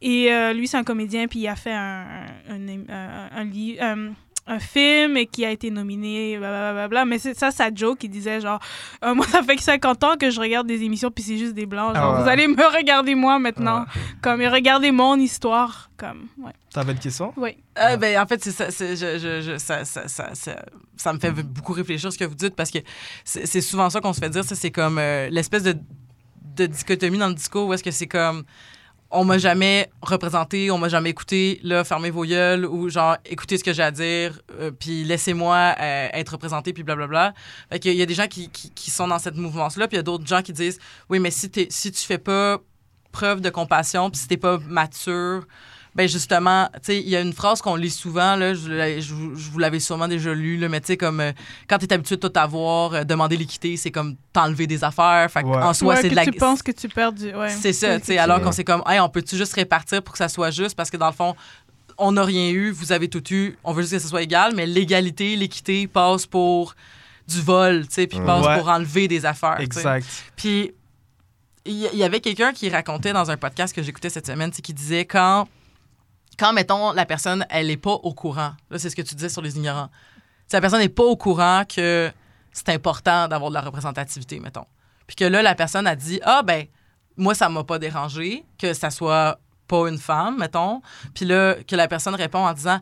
Et euh, lui, c'est un comédien, puis il a fait un, un, un, un, li- un- film et qui a été nominé, blablabla. Mais c'est ça, sa joke, il disait genre, Euh, moi, ça fait que 50 ans que je regarde des émissions, puis c'est juste des blancs. Genre, Ah ouais. vous allez me regarder moi maintenant. Ouais. Comme, et regardez mon histoire. Comme, ouais. T'avais une question? Oui. Euh, ben, en fait, c'est ça, je, je, je- ça, ça, ça, ça, ça me fait beaucoup réfléchir ce que vous dites parce que c'est c'est souvent ça qu'on se fait dire. ça, C'est comme euh, l'espèce de, de dichotomie dans le discours où est-ce que c'est comme on m'a jamais représenté, on m'a jamais écouté, là, fermez vos gueules ou genre écoutez ce que j'ai à dire, euh, puis laissez-moi euh, être représenté, puis blablabla. Fait qu'il y a des gens qui, sont dans cette mouvement-là, puis il y a d'autres gens qui disent oui, mais si, t'es- si tu fais pas preuve de compassion, puis si t'es pas mature, ben justement, tu sais, il y a une phrase qu'on lit souvent, là, je, je vous- je vous l'avais sûrement déjà lu, là, mais tu sais, comme euh, quand tu es habitué de tout avoir, euh, demander l'équité, c'est comme t'enlever des affaires. Fait Ouais. en soi, Ouais, c'est que de la. tu penses que tu perds du. Ouais. C'est ça, tu sais, alors qu'on s'est comme, hey, on peut-tu juste répartir pour que ça soit juste? Parce que dans le fond, on n'a rien eu, vous avez tout eu, on veut juste que ce soit égal, mais l'égalité, l'équité passe pour du vol, tu sais, puis passe Ouais. pour enlever des affaires. Exact. Puis il y, il y avait quelqu'un qui racontait dans un podcast que j'écoutais cette semaine, c'est qui disait quand, quand, mettons, la personne, elle n'est pas au courant, là, c'est ce que tu disais sur les ignorants, si la personne n'est pas au courant que c'est important d'avoir de la représentativité, mettons. Puis que là, la personne a dit Ah, ben, moi, ça m'a pas dérangé que ça soit pas une femme, mettons. Puis là, que la personne répond en disant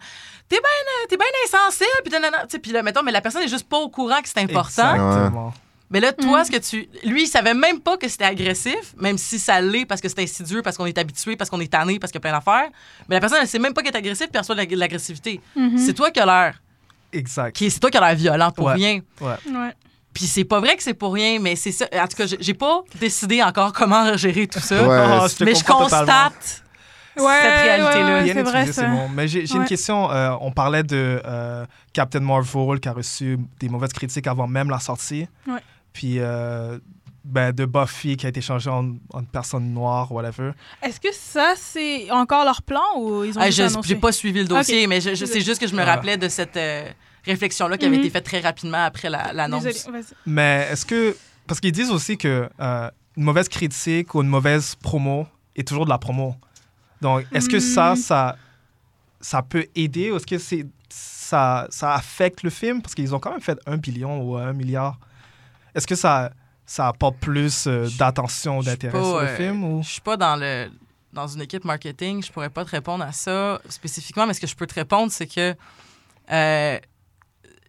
T'es bien t'es bien insensible. Puis puis là, mettons, mais la personne est juste pas au courant que c'est important. Exactement. Mais là, toi, ce que tu. Lui, il savait même pas que c'était agressif, même si ça l'est parce que c'est insidieux, parce qu'on est habitué, parce qu'on est tanné, parce qu'il y a plein d'affaires. Mais la personne, elle sait même pas qu'elle est agressive, puis elle reçoit de l'ag- de l'agressivité. C'est toi qui as l'air. Exact. qui- C'est toi qui as l'air violent pour Ouais. rien. Ouais. Ouais. Puis c'est pas vrai que c'est pour rien, mais c'est ça. En tout cas, j'ai- pas décidé encore comment gérer tout ça. Ouais. Ah, mais je totalement. constate cette réalité-là. Bien c'est vrai utilisé ça. mots. Mais j'ai j'ai une question. euh, on parlait de euh, Captain Marvel qui a reçu des mauvaises critiques avant même la sortie. Ouais. Puis euh, ben, de Buffy qui a été changée en, en personne noire, whatever. Est-ce que ça, c'est encore leur plan ou ils ont Ah, juste je j'ai pas suivi le dossier, mais je, je- c'est juste que je me Ouais. rappelais de cette euh, réflexion-là qui avait Mhm. été faite très rapidement après la- l'annonce. Mais est-ce que. Parce qu'ils disent aussi que euh, une mauvaise critique ou une mauvaise promo est toujours de la promo. Donc, est-ce que ça, Hmm. ça, ça peut aider ou est-ce que c'est, ça, ça affecte le film? Parce qu'ils ont quand même fait un billion ou un milliard. Est-ce que ça, ça apporte plus euh, d'attention, d'intérêt sur le euh, film? Ou... Je suis pas dans le dans une équipe marketing, je pourrais pas te répondre à ça spécifiquement, mais ce que je peux te répondre, c'est que euh,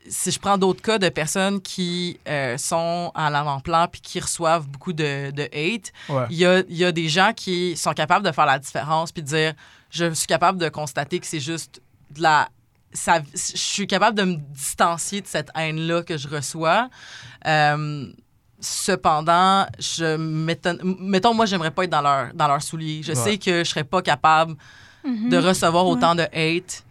si je prends d'autres cas de personnes qui euh, sont à l'avant-plan puis qui reçoivent beaucoup de, de hate, Ouais. il y a, y a des gens qui sont capables de faire la différence puis de dire je suis capable de constater que c'est juste de la ça, je suis capable de me distancier de cette haine-là que je reçois. Euh, cependant, je m'étonne. Mettons, moi, j'aimerais pas être dans leur, dans leurs souliers. Je Ouais. sais que je serais pas capable Mhm. de recevoir autant de hate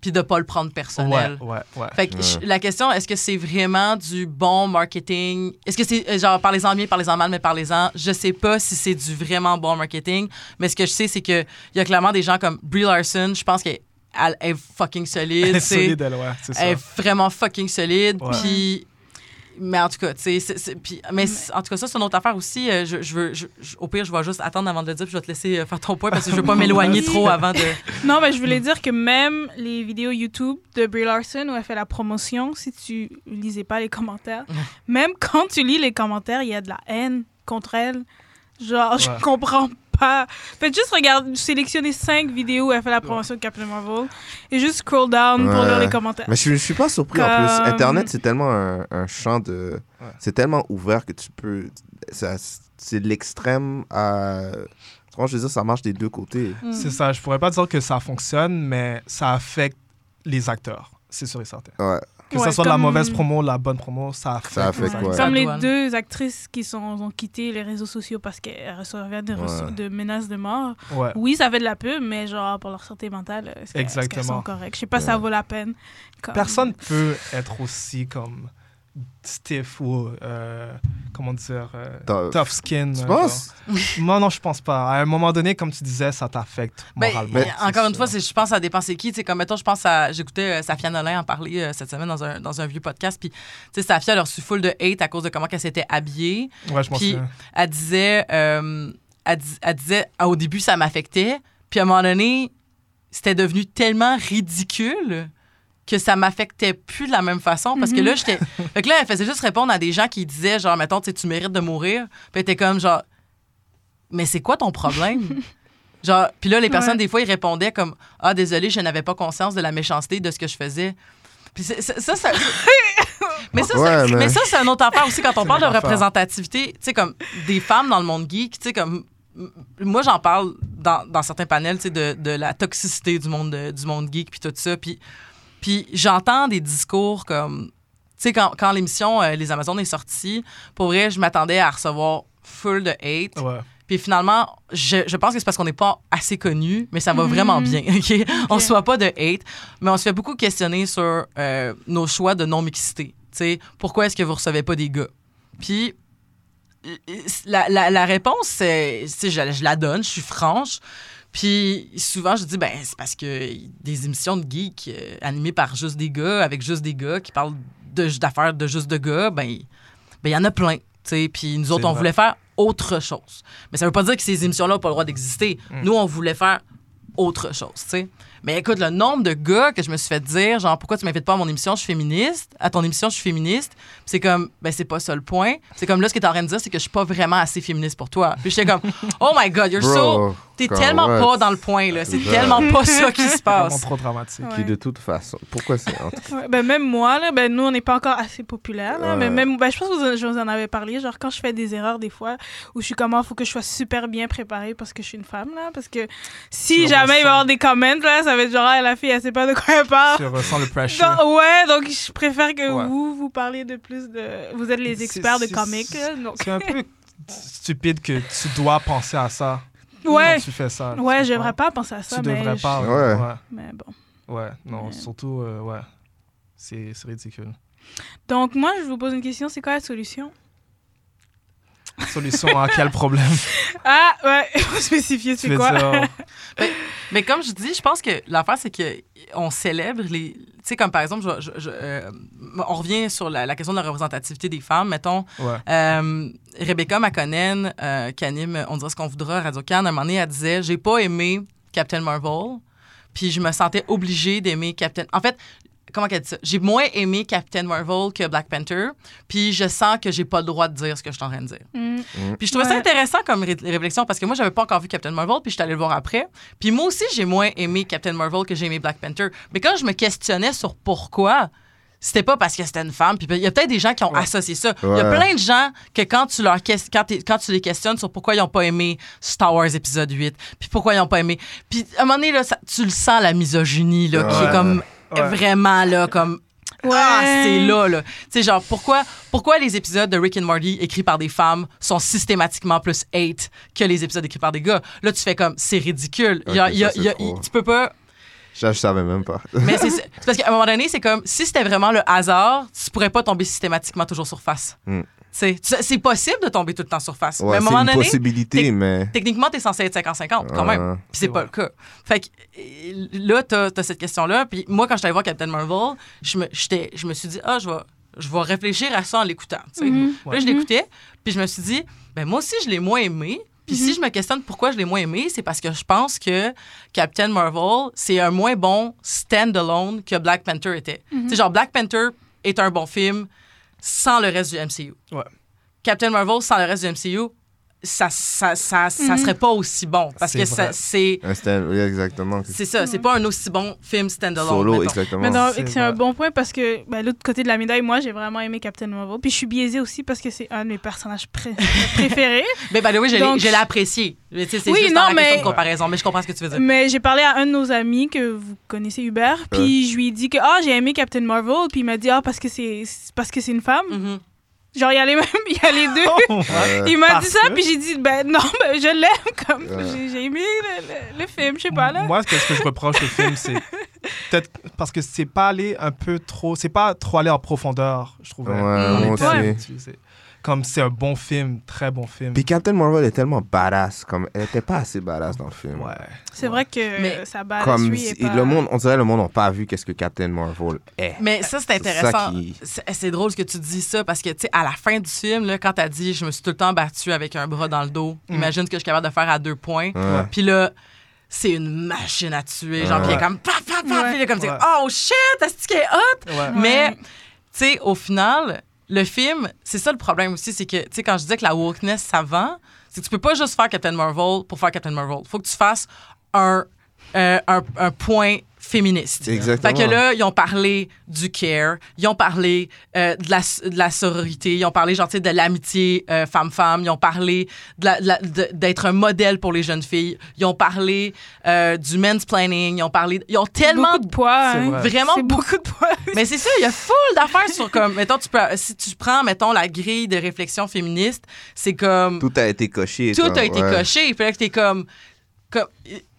puis de pas le prendre personnel. Ouais, ouais, ouais. Fait que je- la question, est-ce que c'est vraiment du bon marketing? Est-ce que c'est euh, genre parlez-en bien, parlez-en mal, mais parlez-en? Je sais pas si c'est du vraiment bon marketing, mais ce que je sais, c'est qu'il y a clairement des gens comme Brie Larson, je pense qu'elle elle est fucking solide. Elle est solide, elle, ouais, c'est ça. Elle est vraiment fucking solide. Puis. Mais en tout cas, tu sais, c'est- c'est- puis- mais en tout cas, ça, c'est une autre affaire aussi. Euh, Je, je veux, je- je- au pire, je vais juste attendre avant de le dire, puis je vais te laisser euh, faire ton point parce que je veux pas m'éloigner trop avant de. Non, mais je voulais dire que même les vidéos YouTube de Brie Larson où elle fait la promotion, si tu lisais pas les commentaires, même quand tu lis les commentaires, il y a de la haine contre elle. Genre, je Ouais. comprends pas. Faites juste regarder, sélectionner cinq vidéos où elle fait la promotion de Captain Marvel et juste scroll down pour lire les commentaires. Mais je, je suis pas surpris en plus. Internet, c'est tellement un, un champ de. Ouais. C'est tellement ouvert que tu peux. ça- C'est de l'extrême à. Franchement, je veux dire, ça marche des deux côtés. Mm. C'est ça. Je pourrais pas dire que ça fonctionne, mais ça affecte les acteurs. C'est sûr et certain. Ouais. Que Ouais, ça soit la comme- mauvaise promo, la bonne promo, ça affecte. Ça affecte, ouais. acteurs. Comme les deux actrices qui sont, ont quitté les réseaux sociaux parce qu'elles recevaient des Ouais. de menaces de mort. Ouais. Oui, ça fait de la pub, mais genre pour leur santé mentale, est-ce que- est-ce qu'elles Exactement. sont correctes? Je sais pas si ça vaut la peine. Comme- Personne peut être aussi comme stiff ou euh, comment dire euh, Tough. tough skin. Tu euh, penses? Non, non, je pense pas. À un moment donné, comme tu disais, ça t'affecte Ben, moralement. encore une fois, je pense à dépenser c'est qui. Comme mettons, je pense à. J'écoutais euh, Safia Nolin en parler euh, cette semaine dans un, dans un vieux podcast. Puis, tu sais, Safia, elle a reçu full de hate à cause de comment elle s'était habillée. Ouais, je m'en Puis, elle disait. euh, elle, dis- elle disait. ah, au début, ça m'affectait. Puis, à un moment donné, c'était devenu tellement ridicule que ça m'affectait plus de la même façon parce que là j'étais fait que là elle faisait juste répondre à des gens qui disaient genre mettons tu sais, tu mérites de mourir puis elle était comme genre mais c'est quoi ton problème? Genre puis là les personnes Ouais. des fois ils répondaient comme ah désolé je n'avais pas conscience de la méchanceté de ce que je faisais puis ça ça mais ça, Ouais, mais- mais ça c'est une autre affaire aussi quand on C'est parle de affaire. représentativité tu sais comme des femmes dans le monde geek tu sais comme moi j'en parle dans, dans certains panels tu sais de, de la toxicité du monde de- du monde geek puis tout ça puis puis j'entends des discours comme tu sais quand, quand l'émission euh, les Amazones est sortie pour vrai je m'attendais à recevoir full de hate Ouais. puis finalement, je, je pense que c'est parce qu'on n'est pas assez connu, mais ça va vraiment bien. OK? On ne se voit pas de hate, mais on se fait beaucoup questionner sur euh, nos choix de non-mixité. Tu sais, pourquoi est-ce que vous recevez pas des gars? Puis la, la- la réponse, c'est, tu sais, je, je la donne, je suis franche. Puis souvent, je dis, ben, c'est parce que des émissions de geeks euh, animées par juste des gars, avec juste des gars qui parlent d'affaires de, juste de gars, ben, il ben, y en a plein. Puis nous autres, on vrai. voulait faire autre chose. Mais ça veut pas dire que ces émissions-là n'ont pas le droit d'exister. Mm. Nous, on voulait faire autre chose, tu sais. Mais écoute, le nombre de gars que je me suis fait dire, genre, pourquoi tu m'invites pas à mon émission, je suis féministe, à ton émission, je suis féministe, Puis c'est comme, ben, c'est pas ça le point. C'est comme là, ce que t'es en train de dire, c'est que je suis pas vraiment assez féministe pour toi. Puis j'étais comme, oh my god, you're so. Bro, T'es comme, tellement pas dans le point, là. C'est tellement pas ça qui se Vraiment passe. trop dramatique. Qui de toute façon. Pourquoi c'est. Ouais, ben même moi, là, ben nous, on n'est pas encore assez populaire. là, Ouais. Mais même, ben, je pense que vous, je vous en avais parlé. Genre, quand je fais des erreurs, des fois, où je suis comme, il faut que je sois super bien préparée parce que je suis une femme, là. Parce que si jamais il va y avoir des comments, là, ça va être genre, ah, la fille, elle sait pas de quoi elle parle. Tu ressens le pressure. Donc, ouais, donc je préfère que Ouais. vous, vous parliez de plus de. Vous êtes les experts de comics, C'est un peu stupide que tu dois penser à ça. Ouais, Quand tu fais ça. ouais, j'aimerais pas penser à ça. Tu mais devrais je- pas. Ouais. Ouais. Mais bon. Ouais, non, Mais- surtout, euh, ouais. C'est ridicule. Donc, moi, je vous pose une question c'est quoi la solution? Solution à quel problème? Ah, ouais, il faut spécifier Tu c'est quoi. dire, Mais comme je dis, je pense que l'affaire, c'est qu'on célèbre les. Tu sais, comme par exemple, je- je- je, euh, on revient sur la, la question de la représentativité des femmes. Mettons, ouais. euh, Rebecca McConnell, euh, qui anime On dira ce qu'on voudra à Radio-Can, à un moment donné, elle disait J'ai pas aimé Captain Marvel, puis je me sentais obligée d'aimer Captain. En fait, comment qu'elle dit ça? J'ai moins aimé Captain Marvel que Black Panther, puis je sens que j'ai pas le droit de dire ce que je suis en train de dire. Mm. Puis je trouvais ça intéressant comme ré- réflexion parce que moi, j'avais pas encore vu Captain Marvel, puis je suis allée le voir après. Puis moi aussi, j'ai moins aimé Captain Marvel que j'ai aimé Black Panther. Mais quand je me questionnais sur pourquoi, c'était pas parce que c'était une femme. Puis il y a peut-être des gens qui ont Ouais. associé ça. Il y a plein de gens que quand tu, leur ques- quand, quand tu les questionnes sur pourquoi ils ont pas aimé Star Wars épisode 8, puis pourquoi ils ont pas aimé. Puis à un moment donné, là, ça- tu le sens, la misogynie, là, qui est comme Ouais. vraiment là, comme Ouais. ah, c'est là, là. Tu sais, genre, pourquoi, pourquoi les épisodes de Rick and Morty écrits par des femmes sont systématiquement plus hate que les épisodes écrits par des gars? Là, tu fais comme, c'est ridicule. Il y a- Ok, il y a- ça, c'est il y a- trop. tu peux pas. Ça, je savais même pas. Mais c'est c'est parce qu'à un moment donné, c'est comme, si c'était vraiment le hasard, tu pourrais pas tomber systématiquement toujours sur face. Hmm. Tu tu- c'est possible de tomber tout le temps sur face. mais à un moment une donné, possibilité, mais. techniquement, t'es censé être 50-50 quand même. Ouais. Puis c'est pas le cas. Fait que là, t'as as cette question-là. Puis moi, quand je suis allée voir Captain Marvel, je me, j'étais- je me suis dit, ah, je vais, je vais réfléchir à ça en l'écoutant. tu. Mhm. Puis Là, je l'écoutais, puis je me suis dit, ben moi aussi, je l'ai moins aimé. Puis si je me questionne pourquoi je l'ai moins aimé, c'est parce que je pense que Captain Marvel, c'est un moins bon stand-alone que Black Panther était. Tu sais, genre, Black Panther est un bon film sans le reste du MCU. Ouais. Captain Marvel sans le reste du MCU, ça, ça, ça, ça serait pas aussi bon. Parce C'est que c'est. Un stand- oui, exactement. C'est ça, c'est pas un aussi bon film stand-alone. Solo, mettons. exactement. Mais non, C'est et que c'est un bon point parce que ben, l'autre côté de la médaille, moi, j'ai vraiment aimé Captain Marvel. Puis je suis biaisée aussi parce que c'est un de mes personnages pré- préférés. Mais the way, je l'ai- Donc- je l'ai apprécié. Mais C'est Oui, juste non, dans la question mais- de comparaison, mais je comprends ce que tu veux dire. Mais j'ai parlé à un de nos amis que vous connaissez, Hubert. Puis je lui ai dit que ah, j'ai aimé Captain Marvel. Puis il m'a dit ah, parce que c'est parce que c'est une femme. Mhm. Genre, il y a les, mêmes, il y a les deux. Euh, il m'a dit ça, que- puis j'ai dit, ben non, ben, je l'aime. Comme, j'ai, aimé le, le- le film, je sais pas, là. Moi, ce que, ce que je reproche au film, c'est peut-être parce que c'est pas aller un peu trop. C'est pas trop aller en profondeur, je trouve. Ouais, moi aussi. Comme c'est un bon film, très bon film. Puis Captain Marvel est tellement badass. Comme... Elle était pas assez badass dans le film. Ouais. C'est vrai que Mais sa balle Comme lui si- est pas... le monde, on dirait le monde n'a pas vu qu'est-ce que Captain Marvel est. Mais ça, c'est C'est intéressant. ça qui- C'est drôle ce que tu dis ça parce que, tu sais, à la fin du film, là, quand t'as dit je me suis tout le temps battu avec un bras dans le dos, Mm. imagine ce que je suis capable de faire à deux points. Ouais. Puis là, c'est une machine à tuer. Genre, puis il est comme paf, paf, paf. Ouais. Puis il est comme, Ouais. oh shit, est-ce qu'il est hot? Ouais. Mais, tu sais, au final, le film, c'est ça le problème aussi, c'est que, tu sais, quand je disais que la wokeness, ça c'est que tu peux pas juste faire Captain Marvel pour faire Captain Marvel. Faut que tu fasses un, euh, un, un point féministe. Exactement. Fait que là, ils ont parlé du care, ils ont parlé euh, de, la, de la sororité, ils ont parlé genre, tu sais, de l'amitié euh, femme-femme, ils ont parlé d'être un modèle pour les jeunes filles, ils ont parlé euh, du mansplaining, ils ont parlé... Ils ont tellement... Beaucoup de poids. Hein. vrai. Vraiment beaucoup de poids. mais c'est ça, il y a full d'affaires sur comme, mettons, tu peux, si tu prends, mettons, la grille de réflexion féministe, c'est comme, tout, Tout a été coché. a comme, été ouais. coché. Puis là, que t'es comme, comme,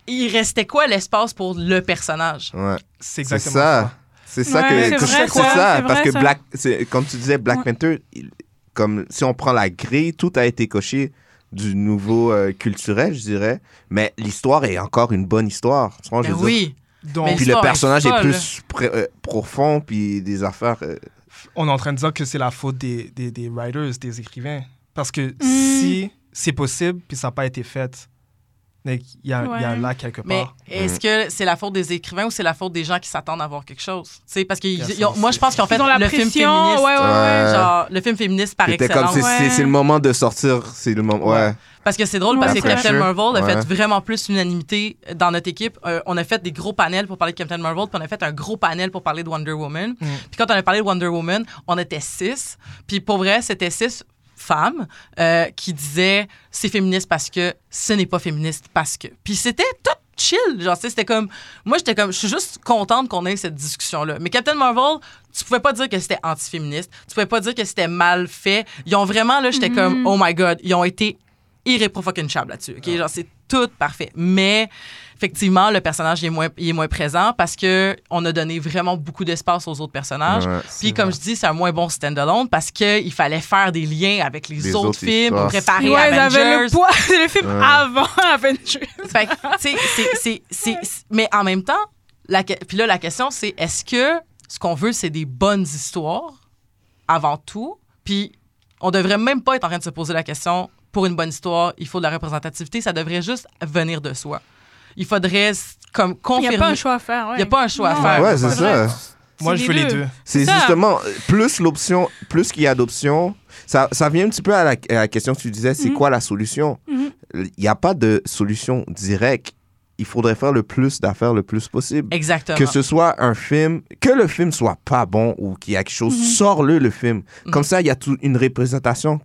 il restait quoi l'espace pour le personnage? Ouais. C'est exactement ça. ça. C'est ça Ouais, que c'est ça, ça parce vrai, que ça. Black c'est- comme tu disais Black Ouais. Panther il- comme si on prend la grille tout a été coché du nouveau euh, culturel, je dirais. Mais l'histoire est encore une bonne histoire. Tu vois, je Ben veux dire. oui. Donc, Puis le est personnage est, plus euh, profond, puis des affaires. euh, on est en train de dire que c'est la faute des, des, des writers, des écrivains. Parce que Mm. si c'est possible, puis ça n'a pas été fait, il y, a- il y a là quelque Mais part. est-ce que c'est la faute des écrivains ou c'est la faute des gens qui s'attendent à voir quelque chose? Tu sais, parce que ils- Personne ils ont- moi, je pense qu'ils ont fait Ils ont la le film féministe. ouais, ouais, ouais. Ouais. Genre, le film féministe par excellence. c'est c'est- Ouais. c'est le moment de sortir. C'est le moment. Ouais. Parce que c'est drôle, Ouais, parce que c'est Captain. Marvel a fait vraiment plus l'unanimité dans notre équipe. Euh, on a fait des gros panels pour parler de Captain Marvel, puis on a fait un gros panel pour parler de Wonder Woman. Mm. Puis quand on a parlé de Wonder Woman, on était six. Puis pour vrai, c'était six femmes euh, qui disaient c'est féministe parce que ce n'est pas féministe parce que. Puis c'était tout chill. Genre, c'était comme. Moi, j'étais comme. Je suis juste contente qu'on ait cette discussion-là. Mais Captain Marvel, tu pouvais pas dire que c'était antiféministe. Tu pouvais pas dire que c'était mal fait. Ils ont vraiment, là, j'étais comme, oh my God, ils ont été irréprovocables là-dessus. OK? Genre, c'est tout parfait. Mais effectivement, le personnage il est moins, il est moins présent parce que on a donné vraiment beaucoup d'espace aux autres personnages. Ouais. Puis comme je dis, c'est un moins bon stand-alone parce qu'il fallait faire des liens avec les, Les autres, autres films pour préparer Ouais, avaient le Avengers. poids, c'est le film Ouais. avant Avengers. Fait c'est- mais en même temps, la, puis là, la question, c'est est-ce que ce qu'on veut, c'est des bonnes histoires avant tout? Puis on devrait même pas être en train de se poser la question pour une bonne histoire, il faut de la représentativité, ça devrait juste venir de soi. Il faudrait comme Il n'y confirmer. a pas un choix à faire. Il y a pas un choix à faire. Ouais, c'est ça. Moi, je veux les les deux. C'est justement plus l'option, plus qu'il y a d'options. Ça, ça vient un petit peu à la, à la question que tu disais, c'est Mhm. quoi la solution? Mhm. Il n'y a pas de solution directe. Il faudrait faire le plus d'affaires le plus possible. Exactement. Que ce soit un film, que le film soit pas bon ou qu'il y a quelque chose, Mhm. sors-le le film. Mhm. Comme ça, il y a tout- une représentation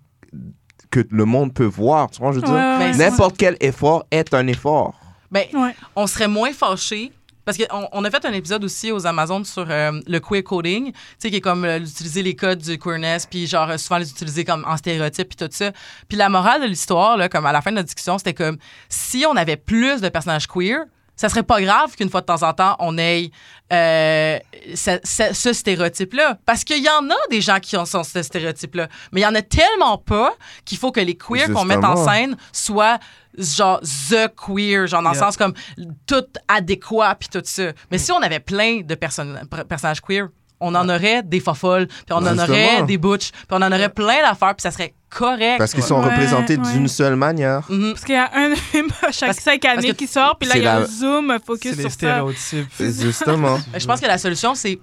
que le monde peut voir. Tu vois, je veux Ouais, dire, n'importe quel effort est un effort. Ben, Ouais. on serait moins fâchés. Parce qu'on on a fait un épisode aussi aux Amazones sur euh, le queer coding, tu sais, qui est comme euh, d'utiliser les codes du queerness, puis genre euh, souvent les utiliser comme en stéréotype, puis tout ça. Puis la morale de l'histoire, là, comme à la fin de notre discussion, c'était comme si on avait plus de personnages queer, ça serait pas grave qu'une fois de temps en temps, on ait euh, ce, ce- ce stéréotype-là. Parce qu'il y en a des gens qui ont ce stéréotype-là, mais il y en a tellement pas qu'il faut que les queers qu'on mette en scène soient genre the queer, genre dans le sens comme tout adéquat puis tout ça. Mais si on avait plein de personnes- personnages queer, on en aurait des fofolles, puis on en Justement. aurait des butch, puis on en aurait plein d'affaires, puis ça serait correct. Parce qu'ils sont Ouais, représentés ouais. d'une seule manière. Mhm. Parce qu'il y a un film à chaque Parce- cinq années qui sort, puis là, il y a la- un zoom focus C'est les sur ça. stéréotypes. C'est Justement. Je pense que la solution, c'est,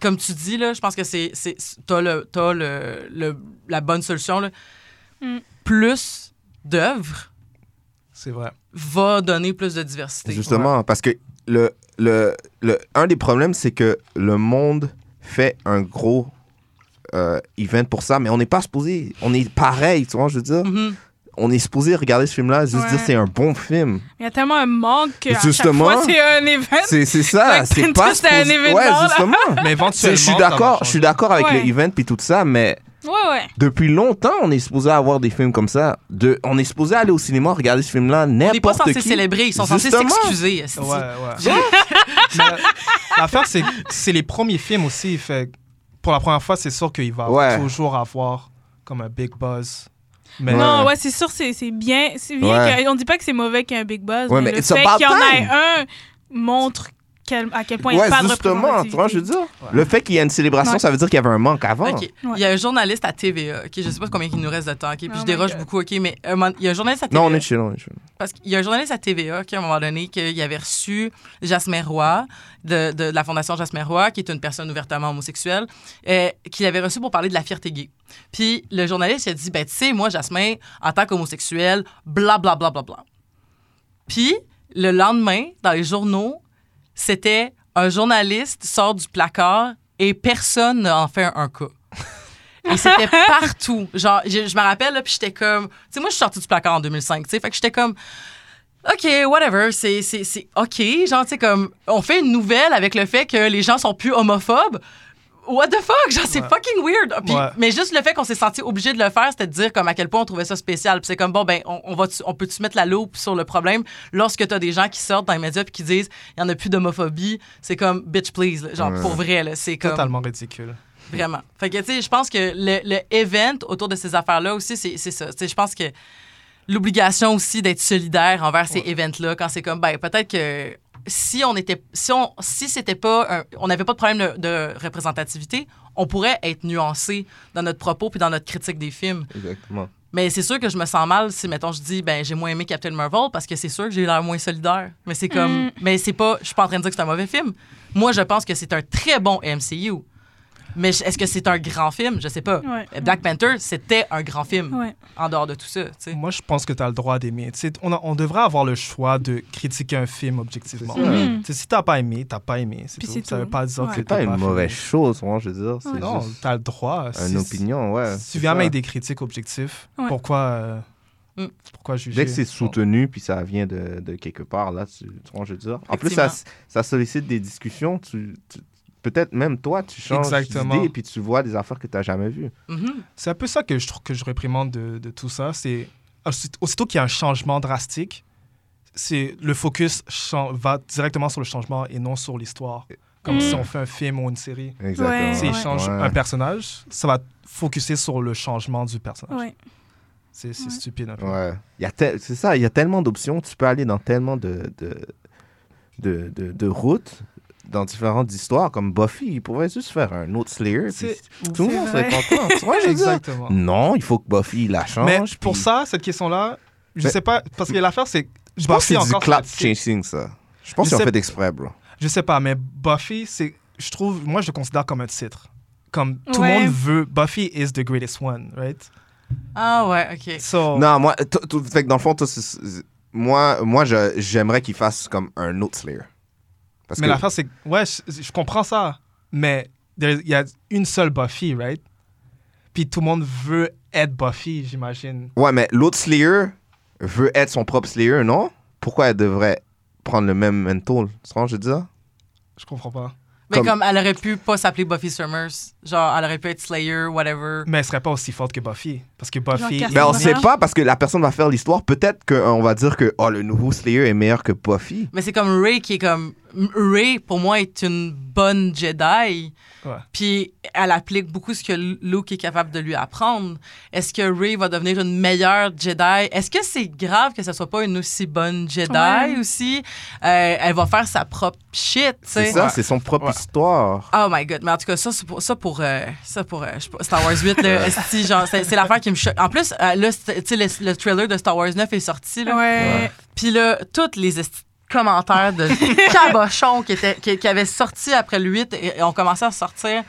comme tu dis, là, je pense que c'est, c'est, t'as, le, t'as le, le- la bonne solution. Là. Mm. Plus d'œuvres C'est vrai. va donner plus de diversité. Justement, parce que le, le, le, un des problèmes, c'est que le monde fait un gros euh, event pour ça, mais on n'est pas supposé. On est pareil, tu vois, je veux dire? Mhm. On est supposé regarder ce film-là, juste Ouais. dire c'est un bon film. Il y a tellement un manque que à chaque Justement. fois, c'est un événement. C'est ça, c'est pas un événement, Ouais, justement. Mais éventuellement. Je suis d'accord, je suis d'accord avec Ouais. le event puis tout ça, mais Ouais, ouais. depuis longtemps, on est supposé avoir des films comme ça. De, on est supposé aller au cinéma regarder ce film-là, On n'est pas n'importe censé qui. célébrer, ils sont censés s'excuser. Ouais, ouais. Mais L'affaire, c'est c'est les premiers films aussi. Fait pour la première fois, c'est sûr qu'il va Ouais. toujours avoir comme un big buzz. Mais Non, ouais, c'est sûr, c'est c'est bien. C'est bien Ouais. on dit pas que c'est mauvais qu'il y ait un big buzz, Ouais, mais, mais le fait qu'il y en ait un montre quel- à quel point il n'y a Ouais, pas de justement, tu vois, je veux dire. Le fait qu'il y ait une célébration, Ouais. ça veut dire qu'il y avait un manque avant. OK. Il y a un journaliste à TVA, OK? Je sais pas combien il nous reste de temps, OK? Puis Oh je déroge beaucoup, OK? Mais il y a un journaliste à TVA. Non, on est chill, on est chill. Parce qu'il y a un journaliste à TVA, OK, à un moment donné, qui avait reçu Jasmin Roy de, de la Fondation Jasmin Roy, qui est une personne ouvertement homosexuelle, euh, qu'il avait reçu pour parler de la fierté gay. Puis le journaliste a dit, ben tu sais, moi, Jasmin, en tant qu'homosexuel, bla bla bla bla bla. Puis le lendemain, dans les journaux, c'était un journaliste sort du placard et personne n'a en fait un, cas. Et c'était partout. Genre, je, je me rappelle, là, puis j'étais comme... Tu sais, moi, je suis sortie du placard en 2005, tu sais, fait que j'étais comme... OK, whatever, c'est OK. Genre, tu sais, comme, on fait une nouvelle avec le fait que les gens sont plus homophobes. What the fuck? Genre, c'est Ouais. fucking weird. Puis- Ouais. Mais juste le fait qu'on s'est senti obligé de le faire, c'était de dire comme à quel point on trouvait ça spécial. Puis c'est comme, bon, ben, on, on, va on peut-tu mettre la loupe sur le problème? Lorsque t'as des gens qui sortent dans les médias puis qui disent, il y en a plus d'homophobie. C'est comme, bitch, please. là. Genre, Ouais. pour vrai, là. C'est comme. totalement ridicule. Vraiment. Fait que, tu sais, je pense que le, le event autour de ces affaires-là aussi, c'est c'est ça. Tu sais, je pense que l'obligation aussi d'être solidaire envers ces events-là quand c'est comme, ben, peut-être que si on était, si on, si c'était pas, un- on n'avait pas de problème de, de représentativité, on pourrait être nuancé dans notre propos puis dans notre critique des films. Exactement. Mais c'est sûr que je me sens mal si, mettons, je dis, ben, j'ai moins aimé Captain Marvel parce que c'est sûr que j'ai l'air moins solidaire. Mais c'est comme, Mm. mais c'est pas, je suis pas en train de dire que c'est un mauvais film. Moi, je pense que c'est un très bon MCU. Mais est-ce que c'est un grand film? Je sais pas. Ouais. Black Panther, c'était un grand film Ouais. en dehors de tout ça. Moi, je pense que tu as le droit d'aimer. Tu sais, On, a- on devrait avoir le choix de critiquer un film objectivement. Sais, Si t'as pas aimé, t'as pas aimé. C'est tout. c'est Ça veut tout. pas dire Ouais. que C'est pas une mauvaise chose, moi, je veux dire. C'est Non, juste t'as le droit. une opinion, ouais. Si tu viens avec des critiques objectifs, Ouais. pourquoi, euh, Mm. pourquoi juger? Dès que c'est Bon. soutenu, puis ça vient de, de quelque part, là, tu, tu vois, je veux dire. En plus, ça, ça sollicite des discussions. Tu, tu- Peut-être même toi, tu changes Exactement. d'idée, puis tu vois des affaires que tu n'as jamais vues. Mhm. C'est un peu ça que je trouve que je réprimande de, de tout ça. C'est aussitôt qu'il y a un changement drastique, c'est le focus va directement sur le changement et non sur l'histoire. Comme Mm. si on fait un film ou une série. Exactement. Ouais, S'il ouais. change Ouais. un personnage, ça va focuser sur le changement du personnage. Ouais. C'est Ouais. stupide un peu. Ouais. Il y a tel- C'est ça, il y a tellement d'options. Tu peux aller dans tellement de, de, de, de, de routes, dans différentes histoires, comme Buffy. Il pourrait juste faire un autre Slayer. puis Tout le monde serait content. Tu vois, je veux dire? Exactement. Non, il faut que Buffy la change. Mais pour ça, cette question-là, je Mais- sais pas, parce que l'affaire, c'est. je pense que c'est du clap c'est- chasing, ça. Je pense qu'ils ont fait exprès, bro. Je sais pas, mais Buffy, c'est. Je trouve. Moi, je le considère comme un titre. Comme tout Ouais. le monde veut. Buffy is the greatest one, right? Ah ouais, OK. So, Non, moi, fait que dans le fond, moi, moi j'aimerais qu'ils fassent comme un autre Slayer. Parce mais que, l'affaire, c'est que. Ouais, je, je comprends ça. Mais il y a une seule Buffy, right? Puis tout le monde veut être Buffy, j'imagine. ouais, mais l'autre Slayer veut être son propre Slayer, non? Pourquoi elle devrait prendre le même mental? Tu que je veux dire? Je comprends pas. Mais Comme- comme... elle aurait pu pas s'appeler Buffy Summers. Genre, elle aurait pu être Slayer, whatever. Mais elle serait pas aussi forte que Buffy. Parce que Buffy. Genre Mais on Cassandra. sait pas parce que la personne va faire l'histoire. Peut-être qu'on va dire que oh, le nouveau Slayer est meilleur que Buffy. Mais c'est comme Ray qui est comme. Ray, pour moi, est une bonne Jedi. Ouais. Puis elle applique beaucoup ce que Luke est capable de lui apprendre. Est-ce que Ray va devenir une meilleure Jedi? Est-ce que c'est grave que ce soit pas une aussi bonne Jedi Ouais. aussi? Euh, elle va faire sa propre shit, tu C'est ça, c'est son propre Ouais. histoire. Oh my god, mais en tout cas, ça, pour, ça pour, euh, ça pour euh, je sais pas, Star Wars 8, là, esti, genre, c'est, c'est l'affaire qui me choque. En plus, euh, là, c'est- tu sais, le, le trailer de Star Wars 9 est sorti, là. Ouais. Puis là, tous les esti- commentaires de cabochons qui, étaient, qui, qui avaient sorti après le 8 et, et ont commencé à sortir.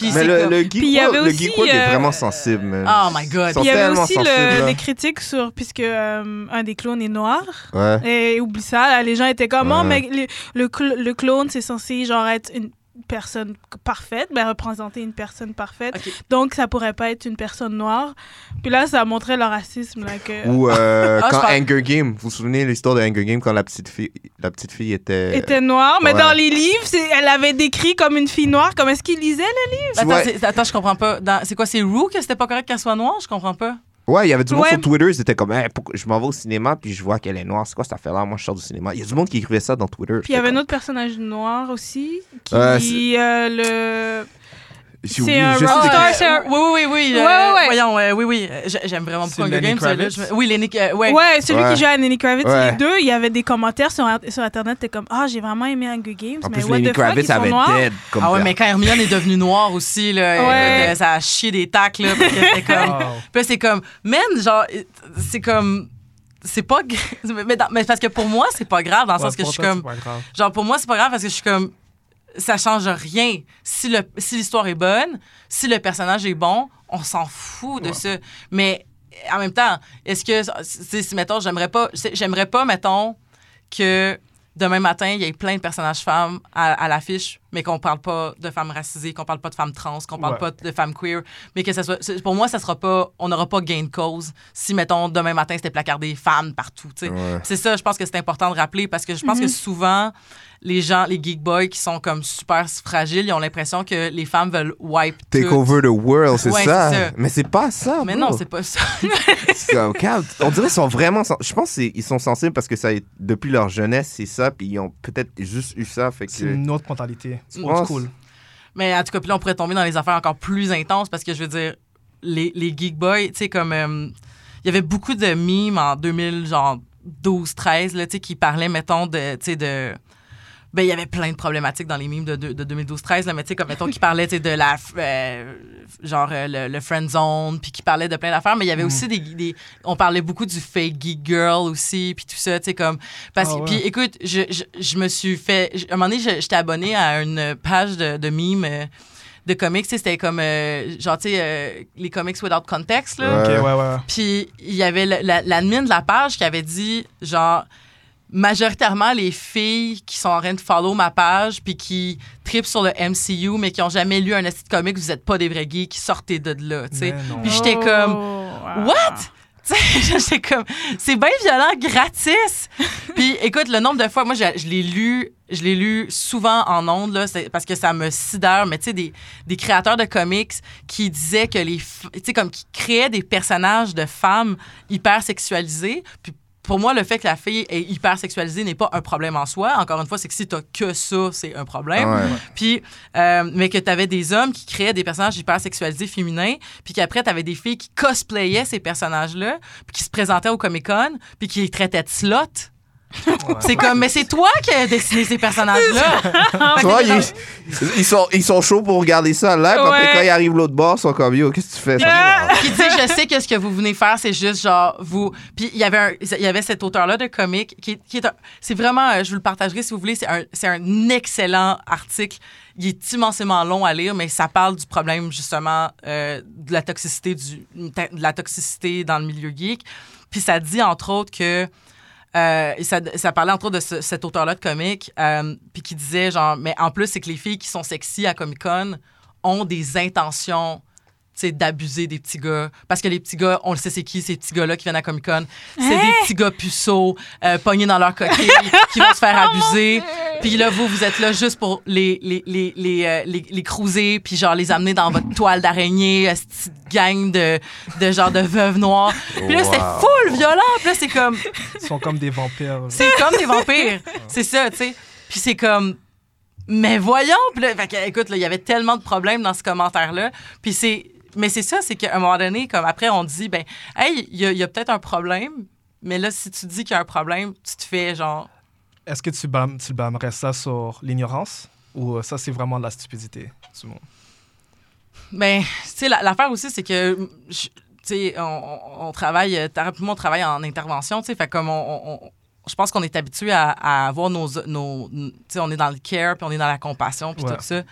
Mais c'est le, le Puis le Geekworld est vraiment sensible, man. Oh my God. Il y avait aussi le- les critiques sur, puisque euh, un des clones est noir. Ouais. Et oublie ça, là, les gens étaient comme, oh, mais le, le, cl- le clone, c'est censé genre être une personne parfaite, ben, représenter une personne parfaite. Donc, ça pourrait pas être une personne noire. Puis là, ça montrait le racisme. Là, que... Ou euh, Ah, quand parle- Hunger Game, vous vous souvenez l'histoire de Hunger Game quand la petite fille, la petite fille était. était noire, mais ouais. dans les livres, c'est- elle avait décrit comme une fille noire. Comme est-ce qu'il lisait, là? Tu Attends, vois- c'est- attends, je comprends pas. Dans- c'est quoi, c'est Rue que c'était pas correct qu'elle soit noire? Je comprends pas. Ouais, il y avait du monde Ouais. sur Twitter, ils étaient comme, Hey, je m'en vais au cinéma puis je vois qu'elle est noire. C'est quoi cette affaire-là? Moi, je sors du cinéma. Il y a du monde qui écrivait ça dans Twitter. Puis il y avait un autre personnage noir aussi, qui Euh, euh, le... c'est un rockstar, c'est un- Oui, oui, oui. oui Ouais, euh, ouais. Voyons, euh, oui, oui. euh, j'ai- J'aime vraiment beaucoup Hunger Lenny Games. Je- Oui, Lenny. euh, ouais. Ouais, celui Ouais. qui joue à Lenny Kravitz, Ouais. les deux, il y avait des commentaires sur, sur Internet, t'es comme, ah, j'ai vraiment aimé Hunger Games, En mais plus, what Lenny the fuck, ils Kravitz sont avait noirs. dead comme Ah ouais, mais quand Hermione est devenue noire aussi, là, euh, ça a chié des tacs, là, parce que c'était comme... Wow. Puis c'est comme, man, genre, c'est comme... C'est pas. Mais, dans- mais parce que pour moi, c'est pas grave, dans le Ouais, sens que je suis comme... Genre, pour moi, c'est pas grave parce que je suis comme. Ça change rien. Si le si l'histoire est bonne, si le personnage est bon, on s'en fout de Ouais. ça. Mais en même temps, est-ce que. Si, mettons, j'aimerais pas. J'aimerais pas, mettons, que demain matin, il y ait plein de personnages femmes à, à l'affiche, mais qu'on parle pas de femmes racisées, qu'on parle pas de femmes trans, qu'on parle Ouais. pas de femmes queer, mais que ça soit. Pour moi, ça sera pas. On n'aura pas gain de cause si, mettons, demain matin, c'était placardé femmes partout. Ouais. C'est ça, je pense que c'est important de rappeler parce que je pense Mhm. que souvent, les gens, les geek boys qui sont comme super fragiles, ils ont l'impression que les femmes veulent wipe Take tout. over the world, c'est Ouais, ça. ça. Mais c'est pas ça. Mais bro. non, c'est pas ça. On dirait qu'ils sont vraiment. Je pense qu'ils sont sensibles parce que ça, est- depuis leur jeunesse, c'est ça. Puis ils ont peut-être juste eu ça. Fait C'est une autre mentalité. Old school. Mais en tout cas, puis là, on pourrait tomber dans les affaires encore plus intenses parce que je veux dire, les, les geek boys, tu sais, comme. euh, il y avait beaucoup de mimes en 2000, genre 12, 13, là, tu sais, qui parlaient, mettons, de, tu sais, de... Ben, il y avait plein de problématiques dans les mimes de, de, de 2012-13, là, mais tu sais, comme, mettons, qui sais, de la... euh, genre, euh, le, le friend zone, puis qui parlaient de plein d'affaires, mais il y avait aussi des, des... On parlait beaucoup du fake geek girl aussi, puis tout ça, tu sais, comme... Parce, Ah ouais. Puis, écoute, je, je, je me suis fait... À un moment donné, je- j'étais abonnée à une page de, de mimes... euh, de comics, tu sais, c'était comme, euh, genre, tu sais, euh, les comics without context, là. Ok, Ouais. ouais, ouais. Puis il y avait la- l'admin de la page qui avait dit, genre, majoritairement les filles qui sont en train de follow ma page puis qui tripent sur le MCU mais qui ont jamais lu un esti de comics, vous êtes pas des vrais geeks, sortez de là, tu sais. Puis j'étais comme, Oh, wow. What? Tu sais, j'étais comme, c'est bien violent, gratis. Puis, écoute, le nombre de fois, moi, je, je l'ai lu, je l'ai lu souvent en ondes, là, c'est parce que ça me sidère, mais tu sais, des, des créateurs de comics qui disaient que les, tu sais, comme qui créaient des personnages de femmes hyper sexualisés. Puis, pour moi, le fait que la fille est hyper sexualisée n'est pas un problème en soi. Encore une fois, c'est que si t'as que ça, c'est un problème. Ouais. Puis, euh, mais que tu avais des hommes qui créaient des personnages hyper sexualisés féminins, puis qu'après, tu avais des filles qui cosplayaient ces personnages-là, puis qui se présentaient au Comic-Con, puis qui les traitaient de slots. C'est comme, mais c'est toi qui as dessiné ces personnages-là. Tu vois, ils, ils sont, ils sont chauds pour regarder ça là. Puis Ouais. après, quand ils arrivent l'autre bord, ils sont comme Yo, qu'est-ce que tu fais? ça? qui dit je sais que ce que vous venez faire c'est juste genre vous puis il y avait un, il y avait cet auteur là de comics qui, qui est un- c'est vraiment euh, je vous le partagerai si vous voulez c'est un c'est un excellent article il est immensément long à lire mais ça parle du problème justement euh, de la toxicité du de la toxicité dans le milieu geek puis ça dit entre autres que euh, ça, parlait entre autres de ce- cet auteur-là de comics, euh, puis qui disait genre, mais en plus, c'est que les filles qui sont sexy à Comic Con ont des intentions d'abuser des petits gars. Parce que les petits gars, on le sait c'est qui, ces petits gars-là qui viennent à Comic Con. C'est des petits gars puceaux, euh, pognés dans leur coquille, qui vont se faire abuser. Puis là, vous, vous êtes là juste pour les, les, les, les, euh, les, les cruiser, puis genre les amener dans votre toile d'araignée, euh, cette petite gang de, de genre de veuves noires. Puis là, c'est full violent. Puis là, c'est comme... Ils sont comme des vampires. C'est comme des vampires. C'est ça, tu sais. Puis c'est comme. Mais voyons! Puis là, fait que, écoute, là, il y avait tellement de problèmes dans ce commentaire-là. Puis c'est. Mais c'est ça, c'est qu'à un moment donné, comme après, on dit, ben, hey, il y a, il y a peut-être un problème, mais là, si tu dis qu'il y a un problème, tu te fais genre. Est-ce que tu, blâmes, tu blâmerais ça sur l'ignorance ou euh, ça, c'est vraiment de la stupidité du monde? Ben, tu sais, la- l'affaire aussi, c'est que. je- Tu sais, on, on- travaille, euh, moi, on travaille en intervention, tu sais, fait comme on, on- je pense qu'on est habitué à, à avoir nos, nos tu sais, on est dans le care, puis on est dans la compassion, puis Ouais. tout ça.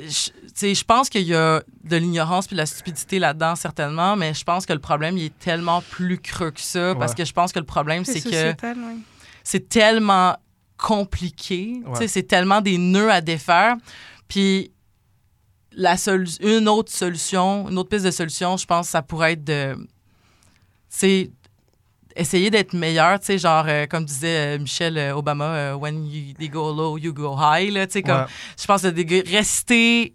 Je, tu sais, je pense qu'il y a de l'ignorance puis de la stupidité là-dedans, certainement, mais je pense que le problème, il est tellement plus creux que ça, parce que je pense que le problème, c'est que oui. c'est tellement compliqué. Ouais. Tu sais, C'est tellement des nœuds à défaire. Puis la solu- une autre solution, une autre piste de solution, je pense, ça pourrait être de. C'est essayer d'être meilleur, tu sais, genre, euh, comme disait euh, Michelle euh, Obama, euh, when you, they go low, you go high, là, tu sais, comme, Ouais. je pense de rester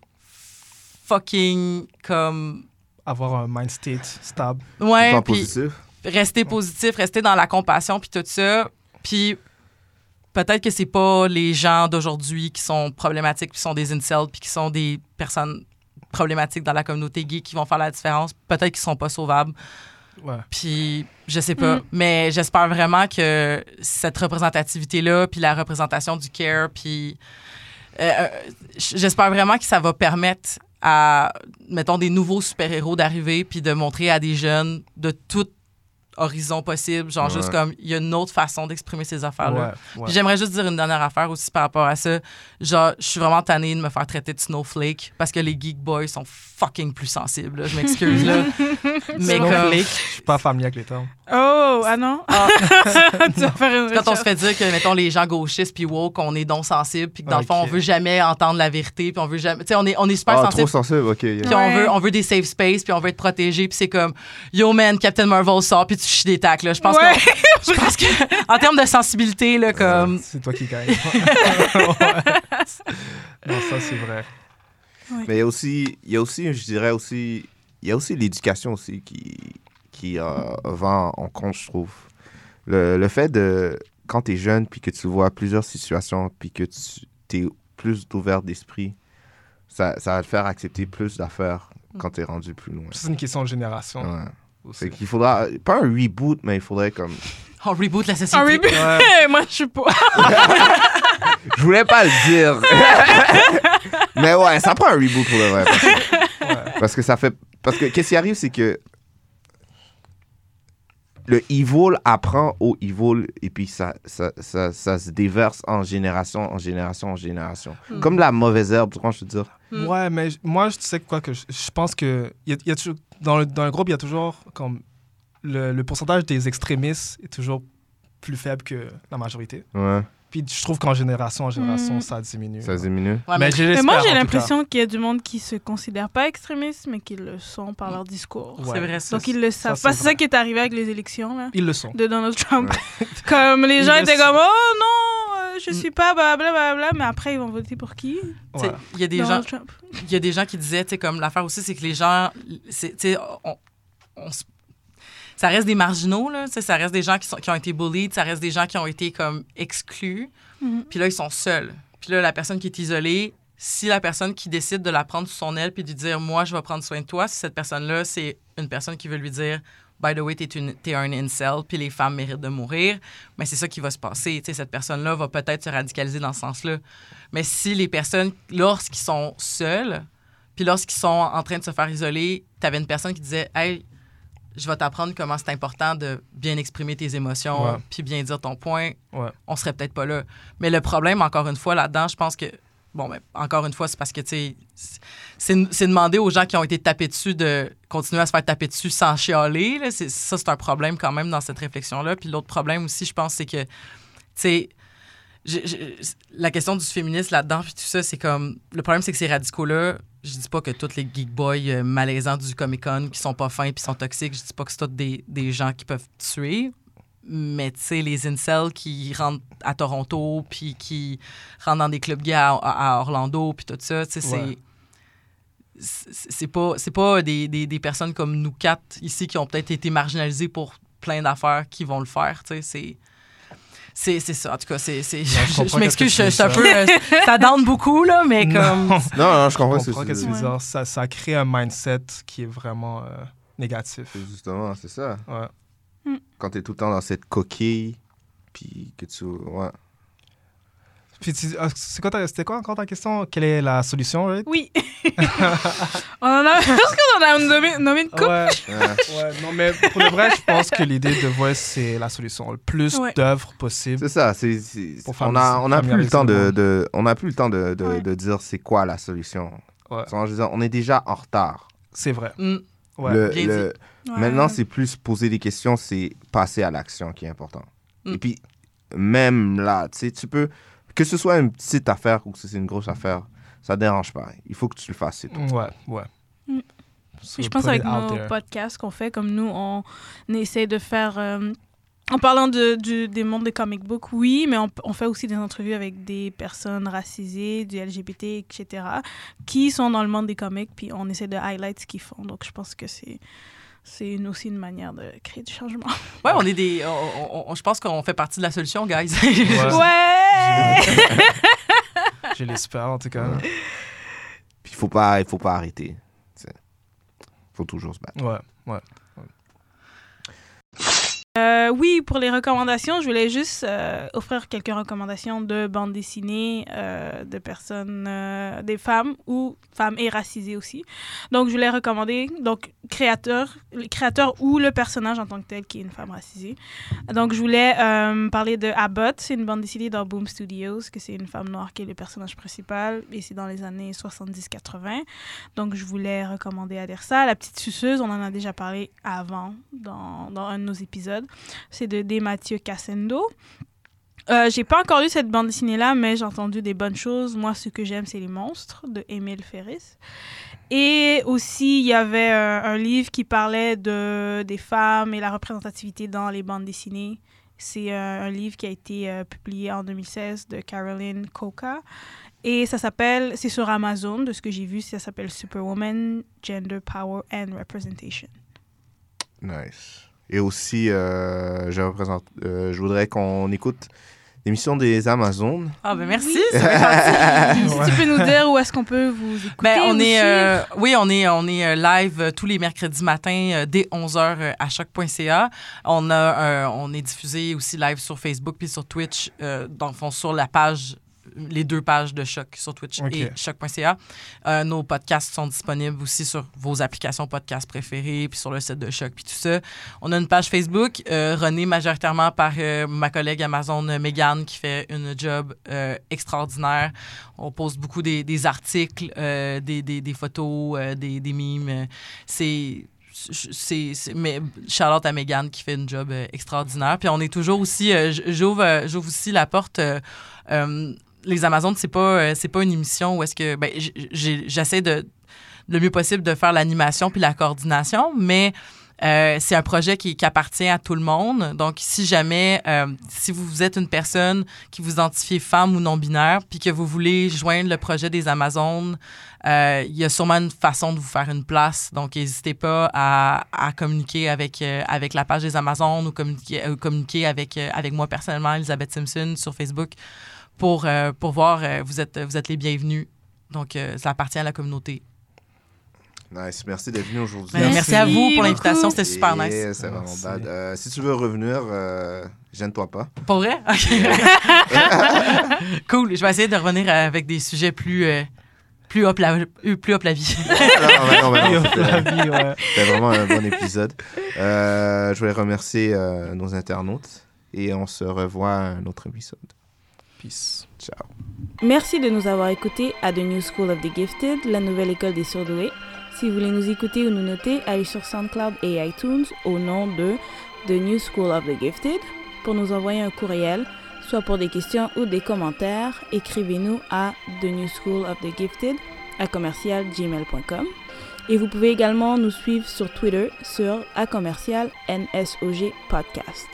fucking comme. Avoir un mind state stable. Ouais, puis- positif. rester positif, rester dans la compassion, puis tout ça. Puis peut-être que c'est pas les gens d'aujourd'hui qui sont problématiques, qui sont des incels, puis qui sont des personnes problématiques dans la communauté geek qui vont faire la différence. Peut-être qu'ils sont pas sauvables. Ouais. Puis je sais pas. Mm. Mais j'espère vraiment que cette représentativité-là, puis la représentation du care, puis euh, euh, j'espère vraiment que ça va permettre à, mettons, des nouveaux super-héros d'arriver, puis de montrer à des jeunes de tout horizon possible, genre Ouais. juste comme, il y a une autre façon d'exprimer ces affaires-là. Ouais, Puis ouais. J'aimerais juste dire une dernière affaire aussi par rapport à ça. Genre, je suis vraiment tannée de me faire traiter de snowflake parce que les geek boys sont fucking plus sensibles. là. Je m'excuse, là. Mais comme, je suis pas familier avec les termes. Oh, ah non? tu vas faire une quand on se fait dire que, mettons, les gens gauchistes puis woke, on est donc sensibles puis que dans le fond, on veut jamais entendre la vérité puis on veut jamais... Tu sais, on est, on est super Ah, trop sensibles. sensible, ok. yeah. Puis on veut, on veut des safe space, puis on veut être protégé, puis c'est comme Yo man, Captain Marvel sort, puis tu chies des tacs. Là. Je pense Ouais. que, je pense que en termes de sensibilité, là, comme C'est toi qui gagne. Ouais. Non, ça, c'est vrai. Mais il y a aussi, il y a aussi, je dirais aussi, il y a aussi l'éducation aussi qui, qui euh, va en compte, je trouve. Le, le fait de, quand tu es jeune, puis que tu vois plusieurs situations, puis que tu es plus ouvert d'esprit, ça, ça va te faire accepter plus d'affaires quand tu es rendu plus loin. C'est une question de génération Ouais. Fait qu'il faudra, pas un reboot, mais il faudrait comme. On reboot la société. Un reboot? Ouais. Moi, je suis pas. Je voulais pas le dire. mais ouais, ça prend un reboot pour le vrai. Parce que, parce que ça fait. Parce que qu'est-ce qui arrive, c'est que. Le evil apprend au evil et puis ça, ça, ça, ça se déverse en génération, en génération, en génération. Hmm. Comme la mauvaise herbe, comment je veux dire? Mm. Ouais, mais moi, tu sais quoi, que je, je pense que y a, y a toujours, dans, le, dans le groupe, il y a toujours comme le, le pourcentage des extrémistes est toujours plus faible que la majorité. Ouais, Puis je trouve qu'en génération en génération, Mm. ça diminue. ça diminue. Ouais, mais moi, j'ai l'impression qu'il y a du monde qui se considère pas extrémiste, mais qui le sont par leur discours. Ouais. C'est vrai, ça. Donc, ils le savent. c'est ça qui est arrivé avec les élections, là. Ils le sont. de Donald Trump. comme les Ils gens le étaient comme, oh non, euh, je Mm. suis pas, blablabla, mais après, ils vont voter pour qui? Il y a des gens, Donald Trump. il y a des gens qui disaient, tu sais, comme l'affaire aussi, c'est que les gens, c'est, tu sais, on, on se- ça reste des marginaux, là, ça reste des gens qui, sont, qui ont été bullied, ça reste des gens qui ont été comme exclus, Mhm. puis là, ils sont seuls. Puis là, la personne qui est isolée, si la personne qui décide de la prendre sous son aile puis de lui dire, moi, je vais prendre soin de toi, si cette personne-là, c'est une personne qui veut lui dire, by the way, t'es, un incel, puis les femmes méritent de mourir, mais c'est ça qui va se passer. Tu sais, cette personne-là va peut-être se radicaliser dans ce sens-là. Mais si les personnes, lorsqu'ils sont seuls, puis lorsqu'ils sont en train de se faire isoler, t'avais une personne qui disait, hey, je vais t'apprendre comment c'est important de bien exprimer tes émotions, puis bien dire ton point, Ouais. on serait peut-être pas là. Mais le problème, encore une fois, là-dedans, je pense que, bon, ben, encore une fois, c'est parce que, tu sais, c'est c'est demander aux gens qui ont été tapés dessus de continuer à se faire taper dessus sans chialer. là. Ça, c'est un problème quand même dans cette réflexion-là. Puis l'autre problème aussi, je pense, c'est que, tu sais, je- je- la question du féminisme là-dedans, puis tout ça, c'est comme. Le problème, c'est que ces radicaux-là, je dis pas que tous les geek boys euh, malaisants du Comic-Con qui sont pas fins puis sont toxiques, je dis pas que c'est tous des, des gens qui peuvent tuer. Mais tu sais, les incels qui rentrent à Toronto puis qui rentrent dans des clubs gays à, à Orlando puis tout ça, tu sais, Ouais. c'est. C'est pas, c'est pas des, des, des personnes comme nous quatre ici qui ont peut-être été marginalisées pour plein d'affaires qui vont le faire. tu sais, C'est c'est c'est ça. En tout cas, c'est. c'est- je Je, comprends je m'excuse, je, tu suis un peu. euh, ça down beaucoup, là, mais comme. Non, non, je Je comprends ce que comprends tu qu'est-ce que veux tu dire. veux dire. Ça, ça crée un mindset qui est vraiment euh, négatif. Justement, c'est ça. Ouais. Quand t'es tout le temps dans cette coquille, puis que tu. Ouais. Puis ah, c'est quoi ta- c'était quoi encore ta question? Quelle est la solution right? Oui. on en a. Je pense qu'on en a nommé, nommé une couple. Ouais, Ouais. ouais, non, mais pour le vrai, je pense que l'idée de Voice, c'est la solution. Le plus Ouais. d'œuvres possible. C'est ça. c'est on a, on a plus le temps de, monde. de- on a plus le temps de, de, Ouais. de dire c'est quoi la solution. Dire, on est déjà en retard. C'est vrai. Mm. Ouais. Le- bien le- Ouais. Maintenant, c'est plus poser des questions, c'est passer à l'action qui est important. Mm. Et puis, même là, tu sais, tu peux, que ce soit une petite affaire ou que c'est une grosse affaire, ça dérange pas. Il faut que tu le fasses, c'est tout. Ouais, ouais. Mm. So je pense avec nos there. podcasts qu'on fait, comme nous, on essaie de faire. euh, en parlant de, du, des mondes des comic books, oui, mais on, on fait aussi des entrevues avec des personnes racisées, du LGBT, etc., qui sont dans le monde des comics, puis on essaie de highlight ce qu'ils font. Donc je pense que c'est c'est une- aussi une manière de créer du changement. Ouais, on est des. on- on- on- je pense qu'on fait partie de la solution, guys. Ouais. Ouais! Je l'espère, en tout cas. Puis, il faut pas, il faut pas arrêter. Il faut toujours se battre. Ouais, ouais. Euh, oui, pour les recommandations, je voulais juste euh, offrir quelques recommandations de bandes dessinées euh, de personnes, des femmes ou femmes et racisées aussi. Donc, je voulais recommander donc créateur, le créateur ou le personnage en tant que tel qui est une femme racisée. Donc, je voulais parler de Abbott, c'est une bande dessinée dans Boom Studios, que c'est une femme noire qui est le personnage principal et c'est dans les années 70-80. Donc, je voulais recommander à lire ça. La petite suceuse, on en a déjà parlé avant dans, dans un de nos épisodes. C'est de D. Mathieu Cassendo. Euh, j'ai pas encore lu cette bande dessinée-là, mais j'ai entendu des bonnes choses. Moi, ce que j'aime, c'est les monstres de Émile Ferris. Et aussi, il y avait euh, un livre qui parlait de, des femmes et la représentativité dans les bandes dessinées. C'est euh, un livre qui a été euh, publié en 2016 de Caroline Coca. Et ça s'appelle, c'est sur Amazon, de ce que j'ai vu, ça s'appelle Superwoman, Gender, Power and Representation. Nice. Et aussi, euh, je, représente, euh, je voudrais qu'on écoute l'émission des Amazones. Ah, ben merci. Gentil. Si tu peux nous dire où est-ce qu'on peut vous écouter Ben, on vous est, euh, oui, on est, on est live euh, tous les mercredis matins euh, dès 11h à choc.ca. On, a, euh, on est diffusé aussi live sur Facebook puis sur Twitch, euh, dans le fond, sur la page les deux pages de Choc sur Twitch et choc.ca. Euh, nos podcasts sont disponibles aussi sur vos applications podcast préférées, puis sur le site de Choc, puis tout ça. On a une page Facebook, euh, renée majoritairement par euh, ma collègue Amazon euh, Megan, qui fait une job extraordinaire. On poste beaucoup des, des articles, des, des, des photos, des, des mimes. C'est c'est mais Charlotte à Megan qui fait une job extraordinaire puis on est toujours aussi euh, j'ouvre j'ouvre aussi la porte euh, euh, les Amazones c'est pas euh, c'est pas une émission où est-ce que ben, j'essaie de le mieux possible de faire l'animation puis la coordination mais euh, c'est un projet qui, appartient à tout le monde. Donc, si jamais, euh, si vous êtes une personne qui vous identifiez femme ou non-binaire, puis que vous voulez joindre le projet des Amazones, il y a sûrement une façon de vous faire une place. Donc, n'hésitez pas à, à communiquer avec, la page des Amazones ou communiquer, avec, avec moi personnellement, Elisabeth Simpson, sur Facebook, pour, euh, pour voir, euh, vous, êtes, vous êtes les bienvenus. Donc, euh, ça appartient à la communauté. Nice. Merci d'être venu aujourd'hui. Ben, Merci, Merci à vous pour l'invitation, c'était super Et nice. C'est vraiment bad. Euh, si tu veux revenir, euh, gêne-toi pas. Pour vrai? OK. cool. Je vais essayer de revenir avec des sujets plus, euh, plus, hop la, euh, plus hop la vie. non, non, non, non, c'était- ouais. Vraiment un bon épisode. Euh, je voulais remercier euh, nos internautes et on se revoit à un autre épisode. Peace. Ciao. Merci de nous avoir écoutés à The New School of the Gifted, la nouvelle école des surdoués. Si vous voulez nous écouter ou nous noter, allez sur SoundCloud et iTunes au nom de The New School of the Gifted. Pour nous envoyer un courriel, soit pour des questions ou des commentaires, écrivez-nous à The New School of the Gifted à commercialgmail.com. Et vous pouvez également nous suivre sur Twitter sur à commercial NSOG Podcast.